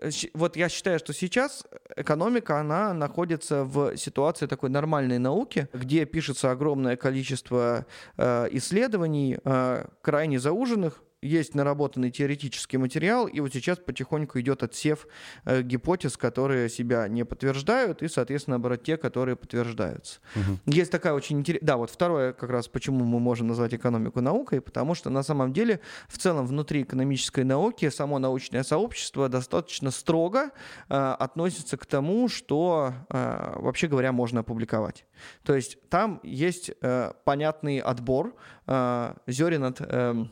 э, Вот я считаю, что сейчас экономика, она находится в ситуации такой нормальной науки, где пишется огромное количество э, исследований, э, крайне зауженных, есть наработанный теоретический материал, и вот сейчас потихоньку идет отсев э, гипотез, которые себя не подтверждают, и, соответственно, наоборот, те, которые подтверждаются. Угу. Есть такая очень интересная... Да, вот второе, как раз почему мы можем назвать экономику наукой, потому что на самом деле в целом внутри экономической науки само научное сообщество достаточно строго э, относится к тому, что, э, вообще говоря, можно опубликовать. То есть там есть э, понятный отбор э, зерен от... Э,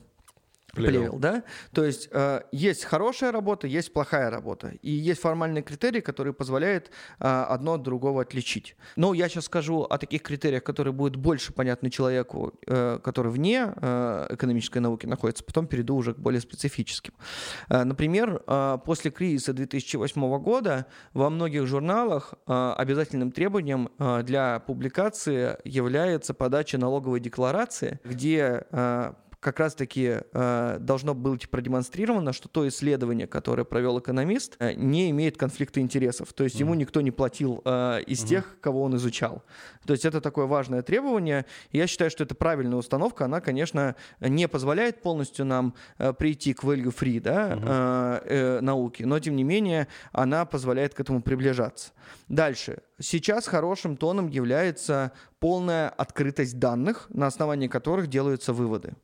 плевел, да? То есть э, есть хорошая работа, есть плохая работа. И есть формальные критерии, которые позволяют э, одно от другого отличить. Но я сейчас скажу о таких критериях, которые будут больше понятны человеку, э, который вне э, экономической науки находится. Потом перейду уже к более специфическим. Э, например, э, после кризиса 2008 года во многих журналах э, обязательным требованием э, для публикации является подача налоговой декларации, где э, как раз-таки э, должно быть продемонстрировано, что то исследование, которое провел экономист, э, не имеет конфликта интересов. То есть mm-hmm. ему никто не платил э, из mm-hmm. тех, кого он изучал. То есть это такое важное требование. Я считаю, что это правильная установка. Она, конечно, не позволяет полностью нам э, прийти к value free да, mm-hmm. э, э, науки, но тем не менее она позволяет к этому приближаться. Дальше. Сейчас хорошим тоном является полная открытость данных, на основании которых делаются выводы.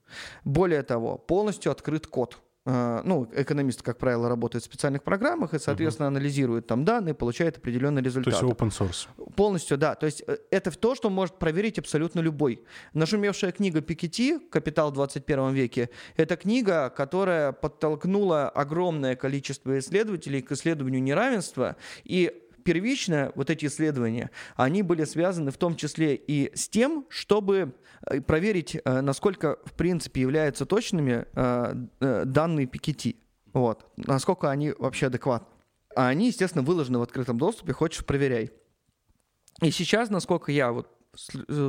Более того, полностью открыт код. Э, ну, экономисты, как правило, работают в специальных программах и, соответственно, угу. анализируют там данные, получают определенный результат. То есть open source. Полностью, да. То есть э, это то, что может проверить абсолютно любой. Нашумевшая книга Пикетти «Капитал в 21 веке» — это книга, которая подтолкнула огромное количество исследователей к исследованию неравенства и первично вот эти исследования, они были связаны в том числе и с тем, чтобы э, проверить, э, насколько в принципе являются точными э, данные Пикетти. Вот. Насколько они вообще адекватны. А они, естественно, выложены в открытом доступе, хочешь проверяй. И сейчас, насколько я вот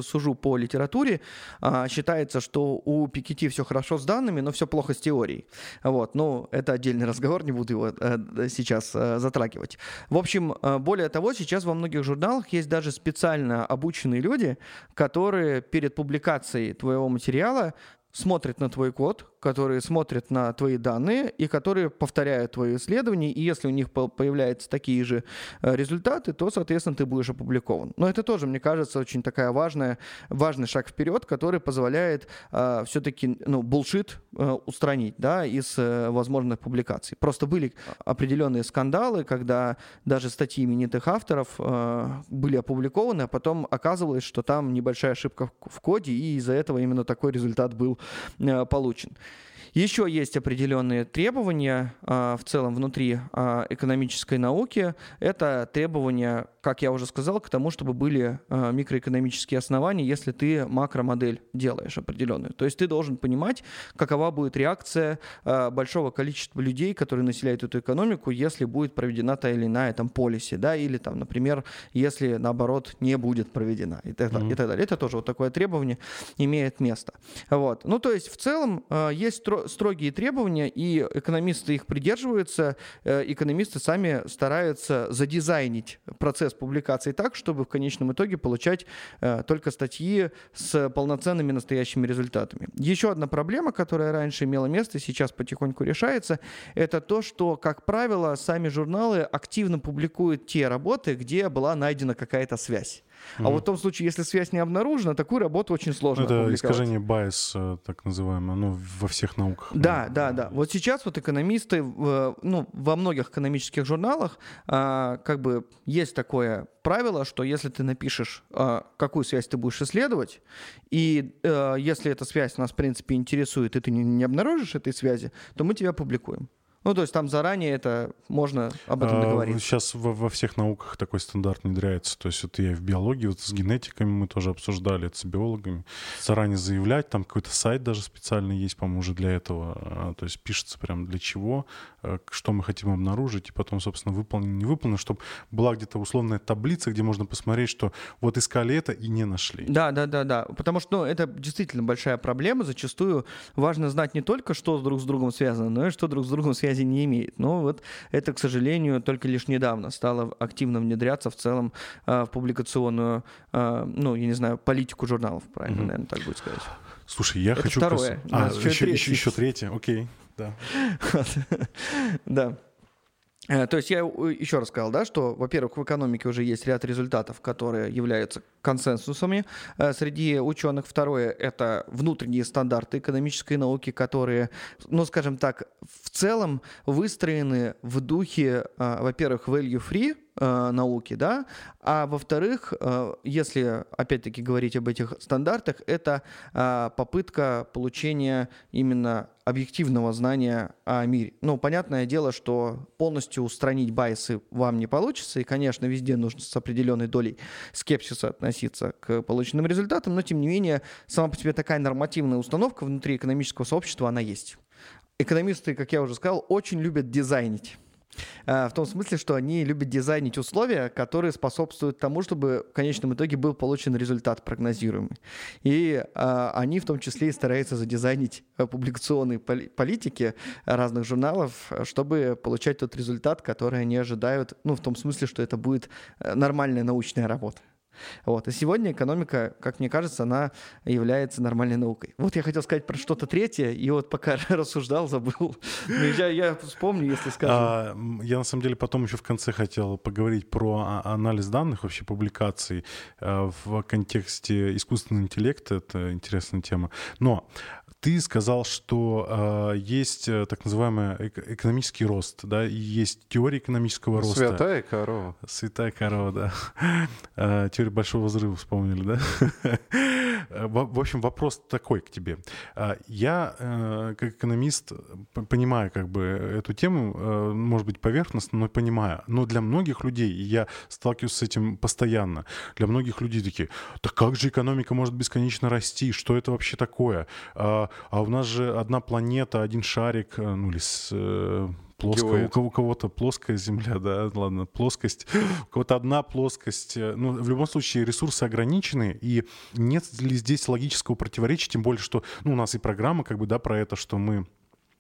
сужу по литературе, а, считается, что у Пикетти все хорошо с данными, но все плохо с теорией. Вот, ну, это отдельный разговор, не буду его э, сейчас э, затрагивать. В общем, более того, сейчас во многих журналах есть даже специально обученные люди, которые перед публикацией твоего материала смотрят на твой код, которые смотрят на твои данные и которые повторяют твои исследования, и если у них появляются такие же э, результаты, то, соответственно, ты будешь опубликован. Но это тоже, мне кажется, очень такая важная, важный шаг вперед, который позволяет э, все-таки ну, булшит э, устранить да, из э, возможных публикаций. Просто были определенные скандалы, когда даже статьи именитых авторов э, были опубликованы, а потом оказывалось, что там небольшая ошибка в коде, и из-за этого именно такой результат был э, получен. Еще есть определенные требования э, в целом внутри э, экономической науки. Это требования, как я уже сказал, к тому, чтобы были э, микроэкономические основания, если ты макромодель делаешь определенную. То есть ты должен понимать, какова будет реакция э, большого количества людей, которые населяют эту экономику, если будет проведена та или иная там полиси, да, или там, например, если наоборот не будет проведена и так, mm-hmm. и так далее. Это тоже вот такое требование имеет место. Вот. Ну, то есть в целом э, есть строгие требования, и экономисты их придерживаются. Э, экономисты сами стараются задизайнить процесс публикации так, чтобы в конечном итоге получать э, только статьи с полноценными настоящими результатами. Еще одна проблема, которая раньше имела место, сейчас потихоньку решается, это то, что, как правило, сами журналы активно публикуют те работы, где была найдена какая-то связь. Mm-hmm. А вот в том случае, если связь не обнаружена, такую работу очень сложно Это искажение байс, э, так называемое, ну, во всех науках. Да, да, да. Вот сейчас вот экономисты, ну, во многих экономических журналах а, как бы есть такое правило, что если ты напишешь, а, какую связь ты будешь исследовать, и э, если эта связь нас, в принципе, интересует, и ты не обнаружишь этой связи, то мы тебя публикуем. Ну, то есть там заранее это можно об этом а, договориться. Сейчас во, во всех науках такой стандарт внедряется. То есть это я в биологии, вот с генетиками мы тоже обсуждали, это с биологами. Заранее заявлять, там какой-то сайт даже специальный есть, по-моему, уже для этого. А, то есть пишется прям для чего, что мы хотим обнаружить, и потом, собственно, выполнено, не выполнено, чтобы была где-то условная таблица, где можно посмотреть, что вот искали это и не нашли. Да, да, да, да. Потому что ну, это действительно большая проблема. Зачастую важно знать не только, что друг с другом связано, но и что друг с другом связи не имеет. Но вот это, к сожалению, только лишь недавно стало активно внедряться в целом э, в публикационную, э, ну, я не знаю, политику журналов, правильно, mm-hmm. наверное, так будет сказать. Слушай, я Это хочу... второе. нас А, еще еще, третье. еще, еще третье, окей. Да. Да. Э, То есть я еще раз сказал, да, что, во-первых, в экономике уже есть ряд результатов, которые являются консенсусами э, среди ученых. Второе — это внутренние стандарты экономической науки, которые, ну, скажем так, в целом выстроены в духе, э, во-первых, value-free э, науки, да, а во-вторых, э, если, опять-таки, говорить об этих стандартах, это э, попытка получения именно объективного знания о мире. Ну, понятное дело, что полностью устранить байсы вам не получится, и, конечно, везде нужно с определенной долей скепсиса относиться к полученным результатам, но, тем не менее, сама по себе такая нормативная установка внутри экономического сообщества, она есть. Экономисты, как я уже сказал, очень любят дизайнить. А, В том смысле, что они любят дизайнить условия, которые способствуют тому, чтобы в конечном итоге был получен результат прогнозируемый. И а, они в том числе и стараются задизайнить а, публикационные поли- политики разных журналов, чтобы получать тот результат, который они ожидают, ну, в том смысле, что это будет э, нормальная научная работа. Вот. И сегодня экономика, как мне кажется, она является нормальной наукой. Вот я хотел сказать про что-то третье, и вот пока рассуждал, забыл. Ну, Я, я вспомню, если скажу. А, м, я на самом деле потом еще в конце хотел поговорить про а- анализ данных, вообще публикаций э, в контексте искусственного интеллекта. Это интересная тема. Но ты сказал, что э, есть э, так называемый эко- экономический рост, да, и есть теория экономического роста. Святая корова. Святая корова, да. Э, Теория большого взрыва вспомнили, да? Э, В общем, вопрос такой к тебе. Я, как экономист, понимаю как бы эту тему, может быть, поверхностно, но понимаю. Но для многих людей, и я сталкиваюсь с этим постоянно, для многих людей такие, да как же экономика может бесконечно расти? Что это вообще такое? А у нас же одна планета, один шарик, э, ну или с, э, плоская, у у кого-то плоская Земля, да, ладно, плоскость, у кого-то одна плоскость. э, Ну, в любом случае, ресурсы ограничены, и нет ли здесь логического противоречия, тем более, что, ну, у нас и программа, как бы, да, про это, что мы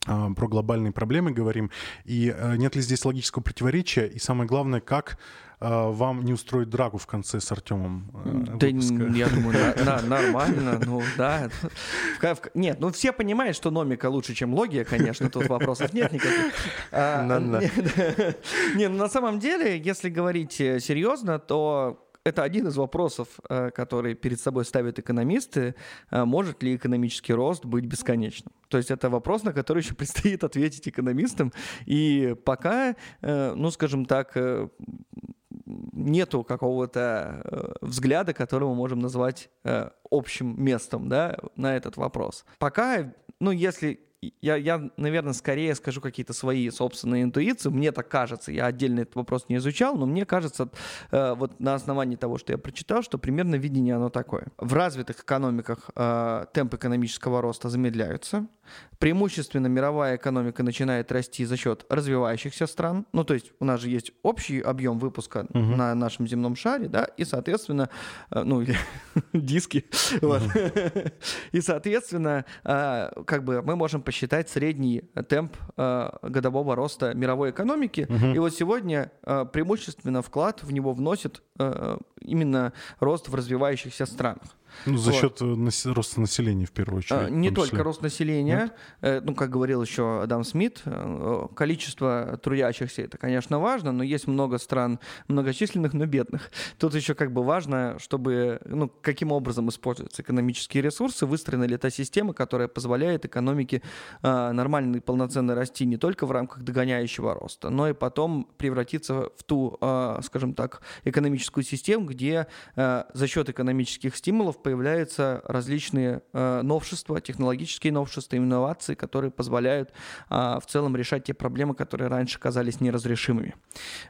про глобальные проблемы говорим, и э, нет ли здесь логического противоречия, и самое главное, как а, вам не устроить драку в конце с Артемом э, Да, выпуска? я думаю, на- на- нормально, ну да. Нет, ну все понимают, что номика лучше, чем логия, конечно, тут вопросов нет никаких. А, На-на. Не, не, ну на самом деле, если говорить э, серьезно, то это один из вопросов, э, который перед собой ставят экономисты. э, Может ли экономический рост быть бесконечным? То есть это вопрос, на который еще предстоит ответить экономистам. И пока, э, ну, скажем так, нету какого-то взгляда, который мы можем назвать общим местом да, на этот вопрос. Пока, ну, если я, я, наверное, скорее скажу какие-то свои собственные интуиции. Мне так кажется. Я отдельно этот вопрос не изучал, но мне кажется, э, вот на основании того, что я прочитал, что примерно видение оно такое. В развитых экономиках э, темпы экономического роста замедляются. Преимущественно мировая экономика начинает расти за счет развивающихся стран. Ну, то есть у нас же есть общий объем выпуска Мгм. на нашем земном шаре, да, и, соответственно, э, ну, или диски. И, соответственно, как бы мы можем посчитать средний темп э, годового роста мировой экономики. Мгм. И вот сегодня э, преимущественно вклад в него вносит именно рост в развивающихся странах. Ну, за Вот. счет э, насе- роста населения, в первую очередь. А, Не только рост населения, э, ну, как говорил еще Адам Смит, э, количество трудящихся это, конечно, важно, но есть много стран многочисленных, но бедных. Тут еще как бы важно, чтобы, ну, каким образом используются экономические ресурсы, выстроена ли та система, которая позволяет экономике э, нормально и полноценно расти не только в рамках догоняющего роста, но и потом превратиться в ту, э, скажем так, экономическую систему, где э, за счет экономических стимулов появляются различные э, новшества, технологические новшества, инновации, которые позволяют а, в целом решать те проблемы, которые раньше казались неразрешимыми.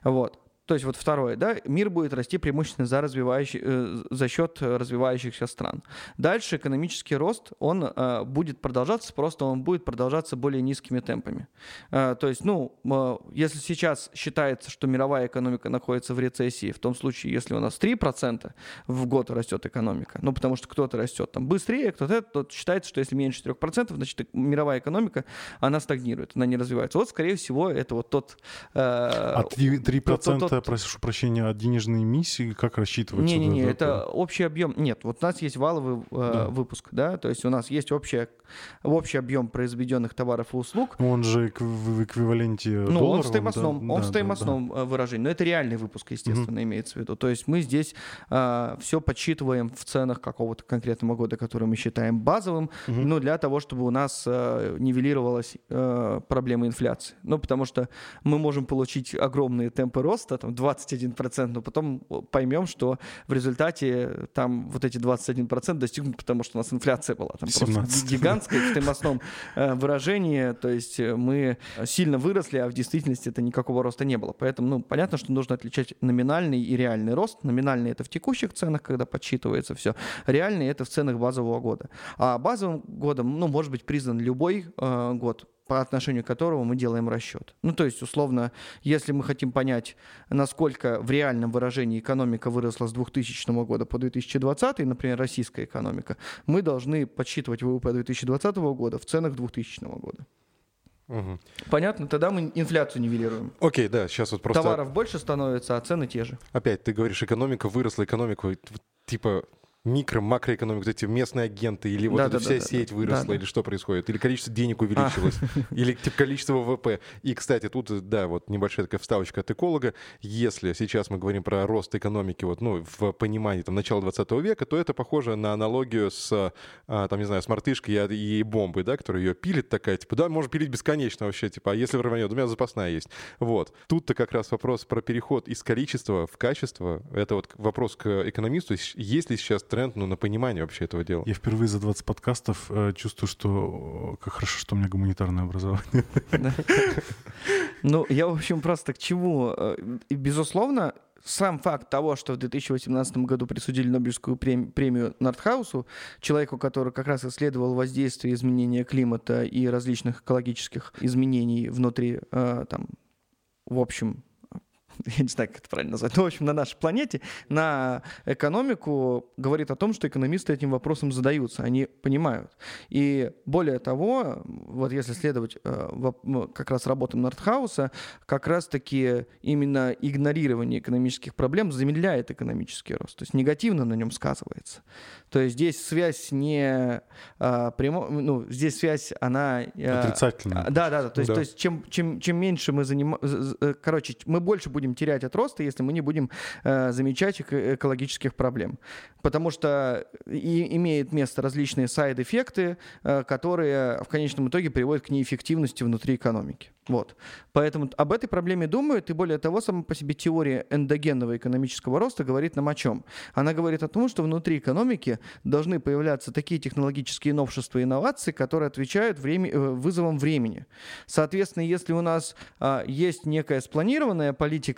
Вот. То есть вот второе, да, мир будет расти преимущественно за, развивающий, э, за счет развивающихся стран. Дальше экономический рост, он э, будет продолжаться, просто он будет продолжаться более низкими темпами. Э, то есть, ну, э, если сейчас считается, что мировая экономика находится в рецессии, в том случае, если у нас 3% в год растет экономика, ну, потому что кто-то растет там быстрее, кто-то то считается, что если меньше 3%, значит, мировая экономика, она стагнирует, она не развивается. Вот, скорее всего, это вот тот... э, А 3%, тот- тот- Это, прошу прощения, от денежной эмиссии, как рассчитывается? Не-не-не, да, да, это да? общий объем. Нет, вот у нас есть валовый э, Да. выпуск, да, то есть у нас есть общая, общий объем произведенных товаров и услуг, Он же в эквиваленте Ну, он в стоимостном, да? он Да, в да, стоимостном э, выражении. Но это реальный выпуск, естественно, имеется в виду. То есть мы здесь все подсчитываем в ценах какого-то конкретного года, который мы считаем базовым, Мгм. ну, для того, чтобы у нас э, нивелировалась э, проблема инфляции. Ну, потому что мы можем получить огромные темпы роста, там 21%, но потом поймем, что в результате там вот эти 21% достигнут, потому что у нас инфляция была там просто 17. гигантская в стоимостном э, выражении, то есть э, мы сильно выросли, а в действительности это никакого роста не было. Поэтому, ну, понятно, что нужно отличать номинальный и реальный рост. Номинальный это в текущих ценах, когда подсчитывается все. Реальный это в ценах базового года. А базовым годом, ну, может быть признан любой э, год по отношению к которому мы делаем расчет. Ну, то есть, условно, если мы хотим понять, насколько в реальном выражении экономика выросла с 2000 года по 2020, например, российская экономика, мы должны подсчитывать ВВП 2020 года в ценах 2000 года. Мгм. Понятно? Тогда мы инфляцию нивелируем. Окей, да, сейчас вот просто... Товаров больше становится, а цены те же. Опять ты говоришь, экономика выросла, экономика, типа микро, макроэкономика, вот эти местные агенты, или вот Да, эта да, вся да, сеть да. выросла, Да, или что происходит, или количество денег увеличилось, или типа количество ВВП. И, кстати, тут, да, вот небольшая такая вставочка от эколога. Если сейчас мы говорим про рост экономики, вот, ну, в понимании там начала 20 века, то это похоже на аналогию с, а, там, не знаю, с мартышкой и, и бомбой, да, которая ее пилит такая, типа, да, можно пилить бесконечно вообще, типа, а если рванет, у меня запасная есть. Вот. Тут-то как раз вопрос про переход из количества в качество. Это вот вопрос к экономисту. Есть ли сейчас тренд ну, на понимание вообще этого дела? Я впервые за 20 подкастов э, чувствую, что э, как хорошо, что у меня гуманитарное образование. Ну, я, в общем, просто к чему? Э, и, Безусловно, сам факт того, что в 2018 году присудили Нобелевскую прем- премию Нортхаусу, человеку, который как раз исследовал воздействие изменения климата и различных экологических изменений внутри, э, там, в общем, я не знаю, как это правильно назвать, но, в общем, на нашей планете, на экономику говорит о том, что экономисты этим вопросом задаются, они понимают. И более того, вот если следовать э, ну, как раз работам Нортхауса, как раз-таки именно игнорирование экономических проблем замедляет экономический рост, то есть негативно на нем сказывается. То есть здесь связь не а, прямо, ну, здесь связь, она... э, Отрицательная. Да, да, да. То есть, Да. то есть чем, чем, чем меньше мы занимаемся... Короче, мы больше будем терять от роста, если мы не будем э, замечать эко- экологических проблем. Потому что и, имеет место различные сайд-эффекты, э, которые в конечном итоге приводят к неэффективности внутри экономики. Вот. Поэтому об этой проблеме думают, и более того, сама по себе теория эндогенного экономического роста говорит нам о чем? Она говорит о том, что внутри экономики должны появляться такие технологические новшества и инновации, которые отвечают время, э, вызовам времени. Соответственно, если у нас а, есть некая спланированная политика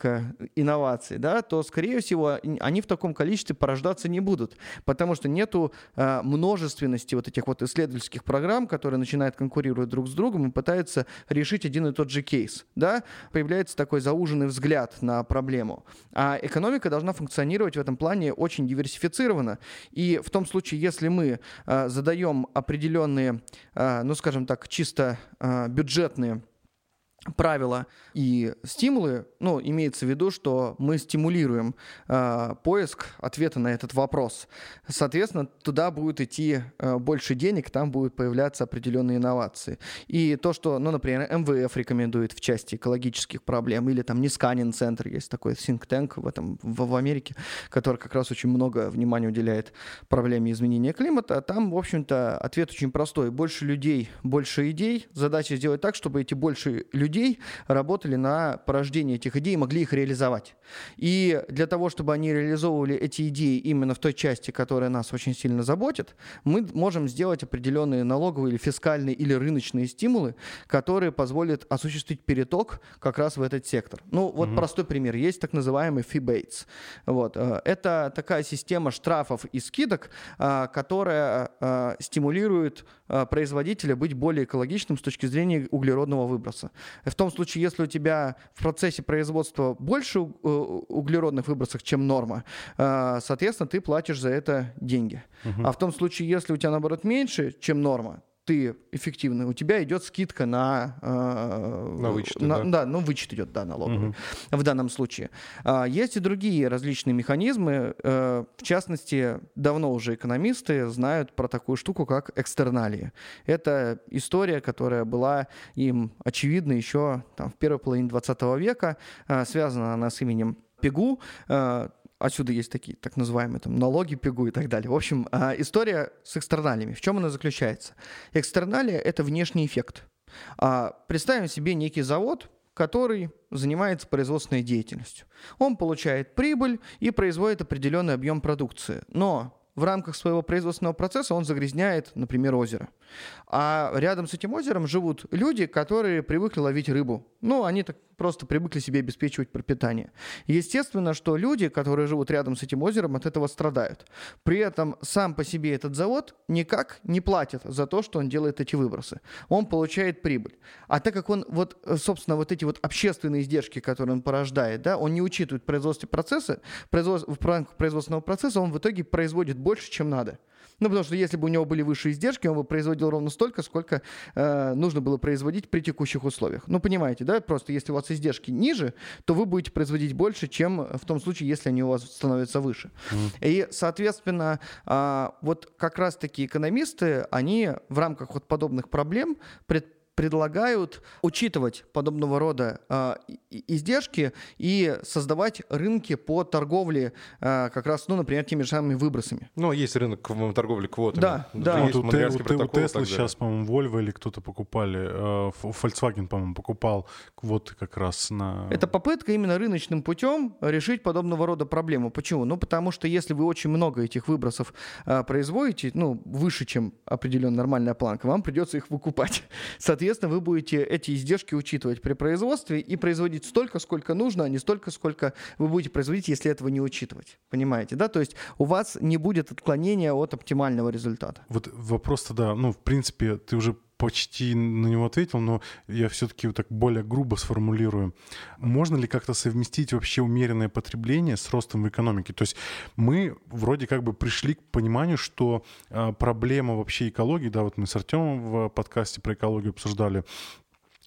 инноваций, да, то, скорее всего, они в таком количестве порождаться не будут, потому что нету а, множественности вот этих вот исследовательских программ, которые начинают конкурировать друг с другом и пытаются решить один и тот же кейс. Да? Появляется такой зауженный взгляд на проблему. А экономика должна функционировать в этом плане очень диверсифицированно. И в том случае, если мы а, задаем определенные, а, ну, скажем так, чисто а, бюджетные правила и стимулы, ну, имеется в виду, что мы стимулируем э, поиск ответа на этот вопрос. Соответственно, туда будет идти э, больше денег, там будут появляться определенные инновации. И то, что, ну, например, МВФ рекомендует в части экологических проблем, или там Нисканин центр, есть такой think tank в, этом, в, в Америке, который как раз очень много внимания уделяет проблеме изменения климата, там, в общем-то, ответ очень простой. Больше людей, больше идей. Задача сделать так, чтобы эти больше людей работали на порождение этих идей и могли их реализовать. И для того, чтобы они реализовывали эти идеи именно в той части, которая нас очень сильно заботит, мы можем сделать определенные налоговые или фискальные или рыночные стимулы, которые позволят осуществить переток как раз в этот сектор. Ну, вот простой пример. Есть так называемый fee-bates. Вот. э, Это такая система штрафов и скидок, а, которая а, стимулирует производителя быть более экологичным с точки зрения углеродного выброса. В том случае, если у тебя в процессе производства больше у- углеродных выбросов, чем норма, а, соответственно, ты платишь за это деньги. А в том случае, если у тебя, наоборот, меньше, чем норма, ты эффективный, у тебя идет скидка на... Э, на вычет, на, да? да? ну вычет идет, да, налоговый угу. в данном случае. А, есть и другие различные механизмы. Э, в частности, давно уже экономисты знают про такую штуку, как экстерналии. Это история, которая была им очевидна еще там, в первой половине 20 века. Э, связана она с именем Пегу. Э, Отсюда есть такие так называемые там, налоги, пигу и так далее. В общем, а, история с экстерналиями. В чем она заключается? Экстерналия — это внешний эффект. А, представим себе некий завод, который занимается производственной деятельностью. Он получает прибыль и производит определенный объем продукции. Но в рамках своего производственного процесса он загрязняет, например, озеро. А рядом с этим озером живут люди, которые привыкли ловить рыбу. Ну, они так просто привыкли себе обеспечивать пропитание. Естественно, что люди, которые живут рядом с этим озером, от этого страдают. При этом сам по себе этот завод никак не платит за то, что он делает эти выбросы. Он получает прибыль. А так как он, вот, собственно, вот эти вот общественные издержки, которые он порождает, да, он не учитывает производственные процессы, производств, в рамках производственного процесса он в итоге производит больше, чем надо. Ну, потому что если бы у него были выше издержки, он бы производил ровно столько, сколько э, нужно было производить при текущих условиях. Ну, понимаете, да? Просто если у вас издержки ниже, то вы будете производить больше, чем в том случае, если они у вас становятся выше. Mm. И, соответственно, э, вот как раз-таки экономисты, они в рамках вот подобных проблем предполагают, предлагают учитывать подобного рода э, издержки и создавать рынки по торговле э, как раз, ну, например, теми же самыми выбросами. Ну, есть рынок торговли квотами. Да, да. Вот у, Те, у, у Теслы сейчас, по-моему, Volvo или кто-то покупали, э, Volkswagen, по-моему, покупал квоты как раз на... Это попытка именно рыночным путем решить подобного рода проблему. Почему? Ну, потому что если вы очень много этих выбросов э, производите, ну, выше, чем определенная нормальная планка, вам придется их выкупать. Соответственно, Соответственно, вы будете эти издержки учитывать при производстве и производить столько, сколько нужно, а не столько, сколько вы будете производить, если этого не учитывать. Понимаете, да? То есть у вас не будет отклонения от оптимального результата. Вот вопрос тогда, ну, в принципе, ты уже почти на него ответил, но я все-таки вот так более грубо сформулирую. Можно ли как-то совместить вообще умеренное потребление с ростом в экономике? То есть мы вроде как бы пришли к пониманию, что э, проблема вообще экологии, да, вот мы с Артемом в подкасте про экологию обсуждали,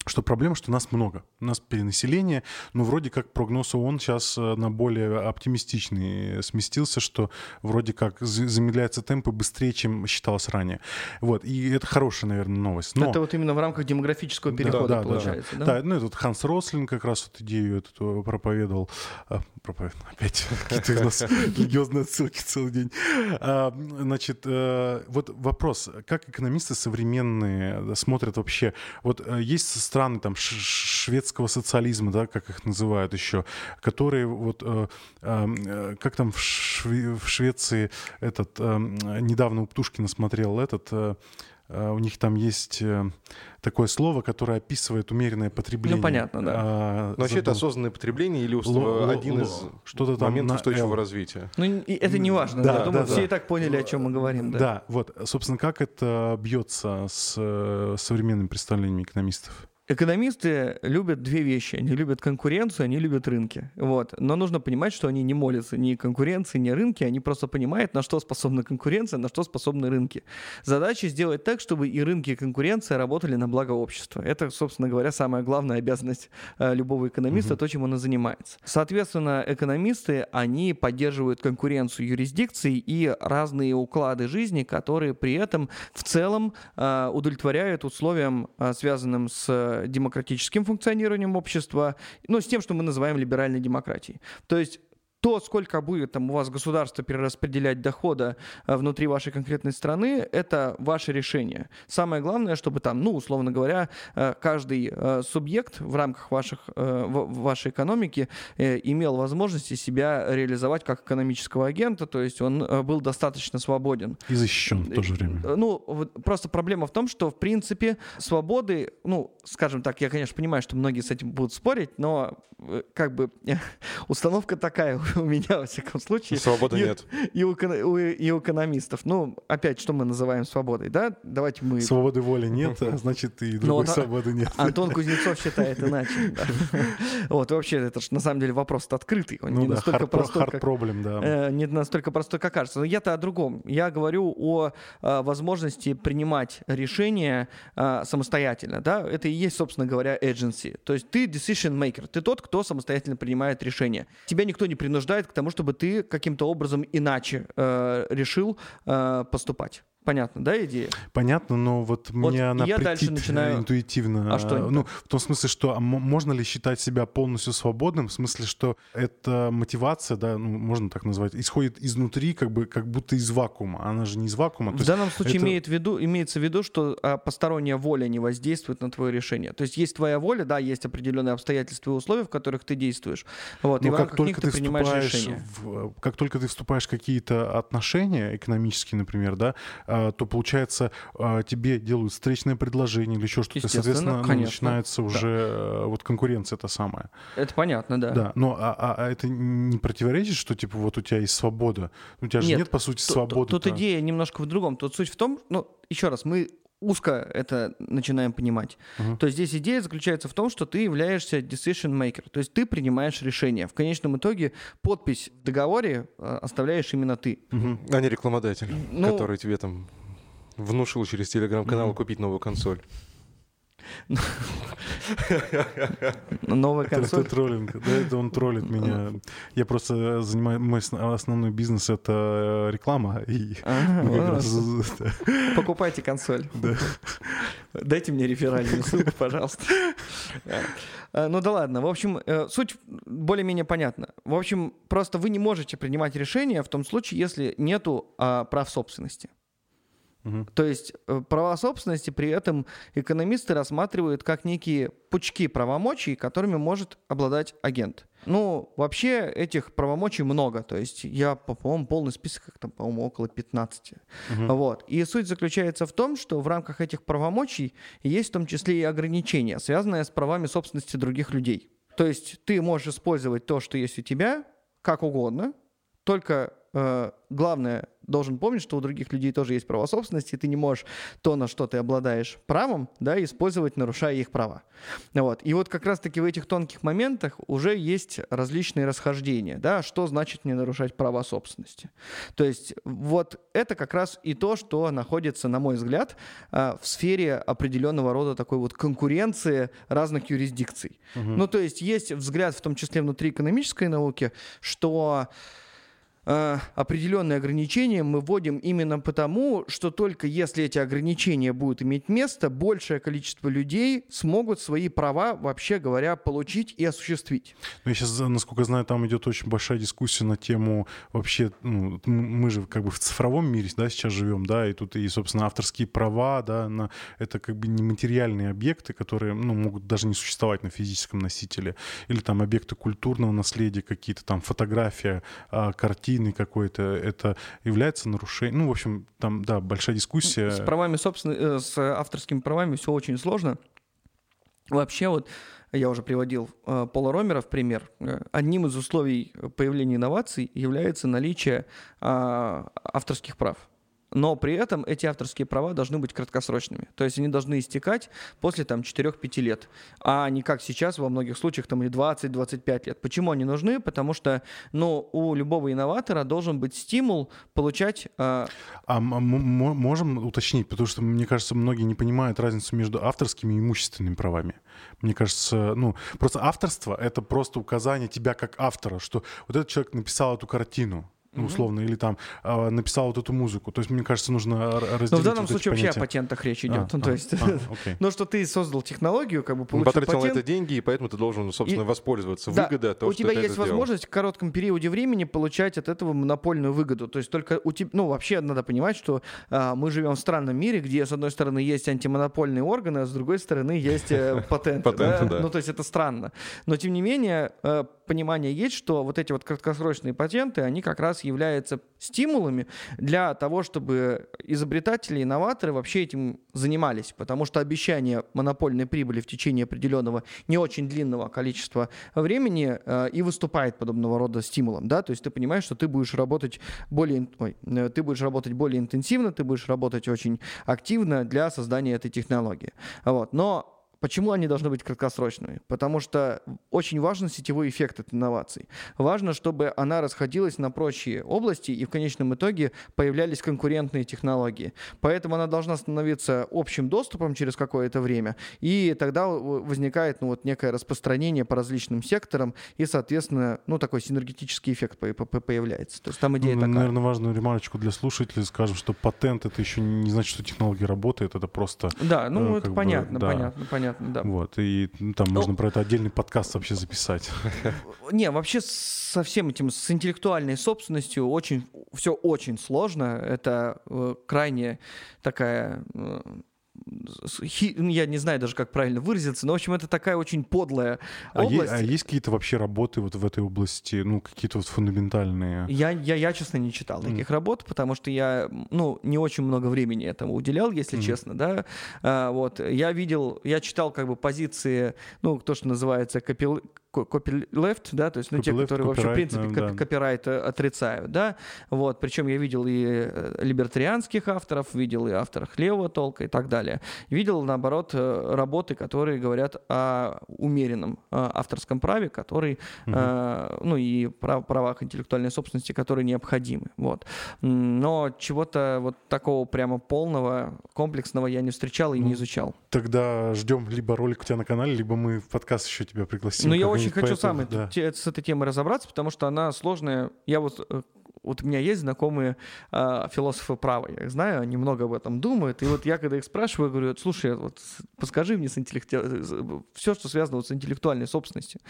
что проблема, что нас много. У нас перенаселение, но вроде как прогноз ООН сейчас э, на более оптимистичный сместился, что вроде как замедляются темпы быстрее, чем считалось ранее. Вот, и это хорошая, наверное, новость. Но... Это вот именно в рамках демографического перехода да, да, получается, да? Да, да ну этот Ханс Рослин как раз вот идею эту проповедовал. А, проповедовал опять какие-то у нас религиозные отсылки целый день. А, значит, э, вот вопрос, как экономисты современные смотрят вообще, вот э, есть страны там шведского социализма, да, как их называют еще, которые вот э, э, как там в, Шве в Швеции этот э, недавно у Птушкина смотрел этот э, э у них там есть э, такое слово, которое описывает умеренное потребление. Ну, понятно, да. А, Но вообще это осознанное потребление или условно, один из что-то там моментов устойчивого L. развития? Ну, это не важно. Да, Я думаю, да, все да. и так поняли, о чем мы говорим. Да. да, вот, собственно, как это бьется с э, современными представлениями экономистов? Экономисты любят две вещи. Они любят конкуренцию, они любят рынки. Вот. Но нужно понимать, что они не молятся ни конкуренции, ни рынки. Они просто понимают, на что способна конкуренция, на что способны рынки. Задача сделать так, чтобы и рынки, и конкуренция работали на благо общества. Это, собственно говоря, самая главная обязанность э, любого экономиста, угу. то, чем он и занимается. Соответственно, экономисты, они поддерживают конкуренцию юрисдикций и разные уклады жизни, которые при этом в целом э, удовлетворяют условиям, э, связанным с демократическим функционированием общества, ну, с тем, что мы называем либеральной демократией. То есть то, сколько будет там у вас государство перераспределять дохода э, внутри вашей конкретной страны, это ваше решение. Самое главное, чтобы там, ну, условно говоря, э, каждый э, субъект в рамках ваших, вашей экономики имел возможности себя реализовать как экономического агента, то есть он был достаточно свободен. И защищен в то же время. Ну, просто проблема в том, что, в принципе, свободы, ну, скажем так, я, конечно, понимаю, что многие с этим будут спорить, но как бы установка такая у меня, во всяком случае. Свободы и, нет. И у, у- и у экономистов. Ну, опять, что мы называем свободой, да? Давайте мы... Свободы воли нет, а значит и другой вот, а- свободы нет. Антон Кузнецов считает иначе. да. Вот, вообще, это же на самом деле вопрос открытый. Он Ну не да, настолько hard, простой, hard как... problem, да. э, не настолько простой, как кажется. Но я-то о другом. Я говорю о э, возможности принимать решения э, самостоятельно. Да? Это и есть, собственно говоря, agency. То есть ты decision maker. Ты тот, кто самостоятельно принимает решения. Тебя никто не принуждает к тому, чтобы ты каким-то образом иначе э, решил э, поступать. Понятно, да, идея? Понятно, но вот, Вот мне она я дальше претит начинаю- интуитивно. А что не Ну, в том смысле, что а мо- можно ли считать себя полностью свободным? В смысле, что эта мотивация, да, ну, можно так назвать, исходит изнутри, как бы, как будто из вакуума. Она же не из вакуума. То В данном случае это- имеет в виду, имеется в виду, что а, посторонняя воля не воздействует на твое решение. То есть есть твоя воля, да, есть определенные обстоятельства и условия, в которых ты действуешь. Вот, и Но Ну, как только ты ты принимаешь решение. в, как только ты вступаешь в какие-то отношения экономические, например, да, а, то получается а, тебе делают встречное предложение или еще что-то, соответственно, ну, начинается уже э, вот конкуренция это самая. Это понятно, да. Да, но а, а- а это не противоречит, что типа вот у тебя есть свобода, у тебя же Нет, нет, по сути свободы. Тут, идея немножко в другом. Тут суть в том, ну, еще раз, мы узко это начинаем понимать. Мгм. То здесь идея заключается в том, что ты являешься decision maker, то есть ты принимаешь решение. В конечном итоге подпись в договоре э, оставляешь именно ты. А не рекламодатель, Ну- который тебе там внушил через телеграм-канал Мгм. купить новую консоль. Новая Это, консоль. это троллинг. Да, это он троллит меня. Я просто занимаю... Мой ос- основной бизнес — это э, реклама. И да. Покупайте консоль. Дайте мне реферальную ссылку, пожалуйста. А, Ну да ладно. В общем, э, суть более-менее понятна. В общем, просто вы не можете принимать решения в том случае, если нету а, прав собственности. То есть э, права собственности при этом экономисты рассматривают как некие пучки правомочий, которыми может обладать агент. Ну, вообще этих правомочий много. То есть я, по- по-моему, полный список, их там, по-моему, около 15. Мгм. Вот. И суть заключается в том, что в рамках этих правомочий есть в том числе и ограничения, связанные с правами собственности других людей. То есть ты можешь использовать то, что есть у тебя, как угодно, только э, главное, должен помнить, что у других людей тоже есть право собственности, и ты не можешь то, на что ты обладаешь правом, да, использовать, нарушая их права. Вот. И вот как раз-таки в этих тонких моментах уже есть различные расхождения, да, что значит не нарушать права собственности. То есть вот это как раз и то, что находится, на мой взгляд, а, в сфере определенного рода такой вот конкуренции разных юрисдикций. Ну, то есть есть взгляд, в том числе внутри экономической науки, что э, определенные ограничения мы вводим именно потому, что только если эти ограничения будут иметь место, большее количество людей смогут свои права, вообще говоря, получить и осуществить. Ну, я сейчас, насколько знаю, там идет очень большая дискуссия на тему вообще, ну, мы же как бы в цифровом мире, да, сейчас живем, да, и тут и, собственно, авторские права, да, на, это как бы нематериальные объекты, которые, ну, могут даже не существовать на физическом носителе, или там объекты культурного наследия какие-то, там фотография, а, картины какой-то, это является нарушением, ну, в общем, там, да, большая дискуссия. С правами, собственно, э, с авторскими правами все очень сложно. Вообще вот я уже приводил э, Пола Ромера в пример. Э, Одним из условий появления инноваций является наличие а, авторских прав. Но при этом эти авторские права должны быть краткосрочными. То есть они должны истекать после там, 4-5 лет. А не как сейчас во многих случаях там, и 20-25 лет. Почему они нужны? Потому что ну, у любого инноватора должен быть стимул получать а, А можем уточнить, потому что, мне кажется, многие не понимают разницу между авторскими и имущественными правами. Мне кажется, ну, просто авторство — это просто указание тебя как автора, что вот этот человек написал эту картину, ну, условно, или там а, написал вот эту музыку. То есть, мне кажется, нужно разделить Но в данном вот случае вообще о понятия. патентах речь А, идет. ну, а, то есть, а, окей. ну, что ты создал технологию, как бы получил потратил на патент. это деньги, и поэтому ты должен, собственно, И- воспользоваться. Да, Выгода от того, у что тебя ты есть это сделал. возможность в коротком периоде времени получать от этого монопольную выгоду. То есть только у тебя, ну вообще надо понимать, что а, мы живем в странном мире, где с одной стороны есть антимонопольные органы, а с другой стороны есть э, патенты. Патенты, да. Ну то есть это странно. Но тем не менее э, понимание есть, что вот эти вот краткосрочные патенты, они как раз раз является стимулами для того, чтобы изобретатели, инноваторы вообще этим занимались, потому что обещание монопольной прибыли в течение определенного не очень длинного количества времени э, и выступает подобного рода стимулом, да, то есть ты понимаешь, что ты будешь работать более, ой, э, ты будешь работать более интенсивно, ты будешь работать очень активно для создания этой технологии, вот, но Почему они должны быть краткосрочными? Потому что очень важен сетевой эффект от инноваций. Важно, чтобы она расходилась на прочие области, и в конечном итоге появлялись конкурентные технологии. Поэтому она должна становиться общим доступом через какое-то время, и тогда возникает ну, вот некое распространение по различным секторам, и, соответственно, ну, такой синергетический эффект появляется. То есть там идея ну, такая. Наверное, важную ремарочку для слушателей скажем, что патент — это еще не значит, что технология работает, это просто... Да, ну, э, это понятно, бы, да. понятно, понятно понятно, да. Вот, и ну, там ну, можно про это отдельный подкаст вообще записать. Не, вообще со всем этим, с интеллектуальной собственностью очень, все очень сложно. Это э, крайне такая э, ну, я не знаю даже, как правильно выразиться, но, в общем, это такая очень подлая а область. А, е- а есть какие-то вообще работы вот в этой области, ну, какие-то вот фундаментальные? Я, я, я честно, не читал таких mm. работ, потому что я, ну, не очень много времени этому уделял, если mm. честно, да. А, вот, я видел, я читал как бы позиции, ну, то, что называется копил copyleft, да, то есть ну, те, которые вообще в принципе да. копирайт э, отрицают, да, вот, причем я видел и э, либертарианских авторов, видел и авторов левого толка и так далее. Видел, наоборот, э, работы, которые говорят о умеренном авторском праве, который, угу. э, ну и прав, правах интеллектуальной собственности, которые необходимы, вот. Но чего-то вот такого прямо полного, комплексного я не встречал и ну, не изучал. Тогда ждем либо ролик у тебя на канале, либо мы в подкаст еще тебя пригласим. Ну, я очень хочу сам да. с этой темой разобраться, потому что она сложная. Я вот э, вот у меня есть знакомые э, философы права, я их знаю, они много об этом думают, и вот я когда их спрашиваю, говорю, слушай, вот подскажи мне с интеллекти... все, что связано вот с интеллектуальной собственностью,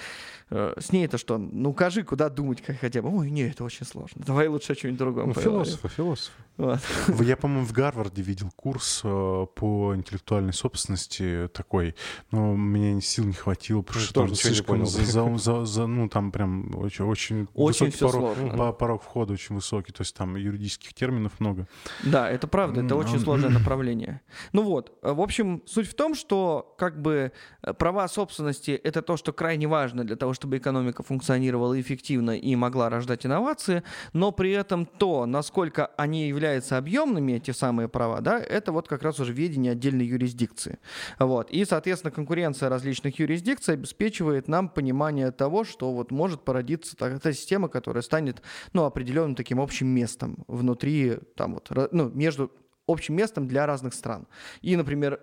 э, с ней это что? Ну, укажи, куда думать как хотя бы. Ой, нет, это очень сложно. Давай лучше о чем-нибудь другом. Ну, философы, философы. Вот. Я, по-моему, в Гарварде видел курс э, по интеллектуальной собственности такой, но мне сил не хватило, потому что тоже слишком за, за, за, ну, там прям очень, очень, очень высокий порог, сложно. порог входа очень высокий, то есть там юридических терминов много. Да, это правда, это очень сложное направление. Ну вот, в общем, суть в том, что как бы э, права собственности — это то, что крайне важно для того, чтобы экономика функционировала эффективно и могла рождать инновации, но при этом то, насколько они являются объемными, эти самые права, да, это вот как раз уже ведение отдельной юрисдикции. Вот. И, соответственно, конкуренция различных юрисдикций обеспечивает нам понимание того, что вот может породиться такая система, которая станет ну, определенным таким общим местом внутри, там вот, ну, между общим местом для разных стран. И, например,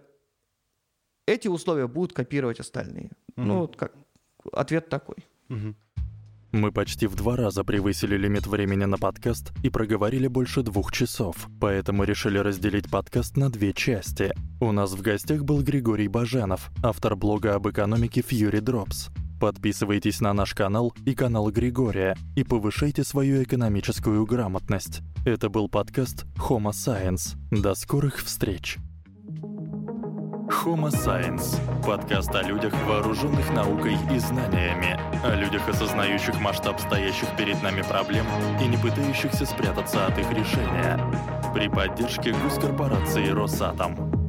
эти условия будут копировать остальные. Угу. Ну, вот как ответ такой. Угу. Мы почти в два раза превысили лимит времени на подкаст и проговорили больше двух часов, поэтому решили разделить подкаст на две части. У нас в гостях был Григорий Баженов, автор блога об экономике Fury Drops. Подписывайтесь на наш канал и канал Григория и повышайте свою экономическую грамотность. Это был подкаст Homo Science. До скорых встреч! Homo Science – подкаст о людях, вооруженных наукой и знаниями, о людях, осознающих масштаб стоящих перед нами проблем и не пытающихся спрятаться от их решения. При поддержке госкорпорации «Росатом».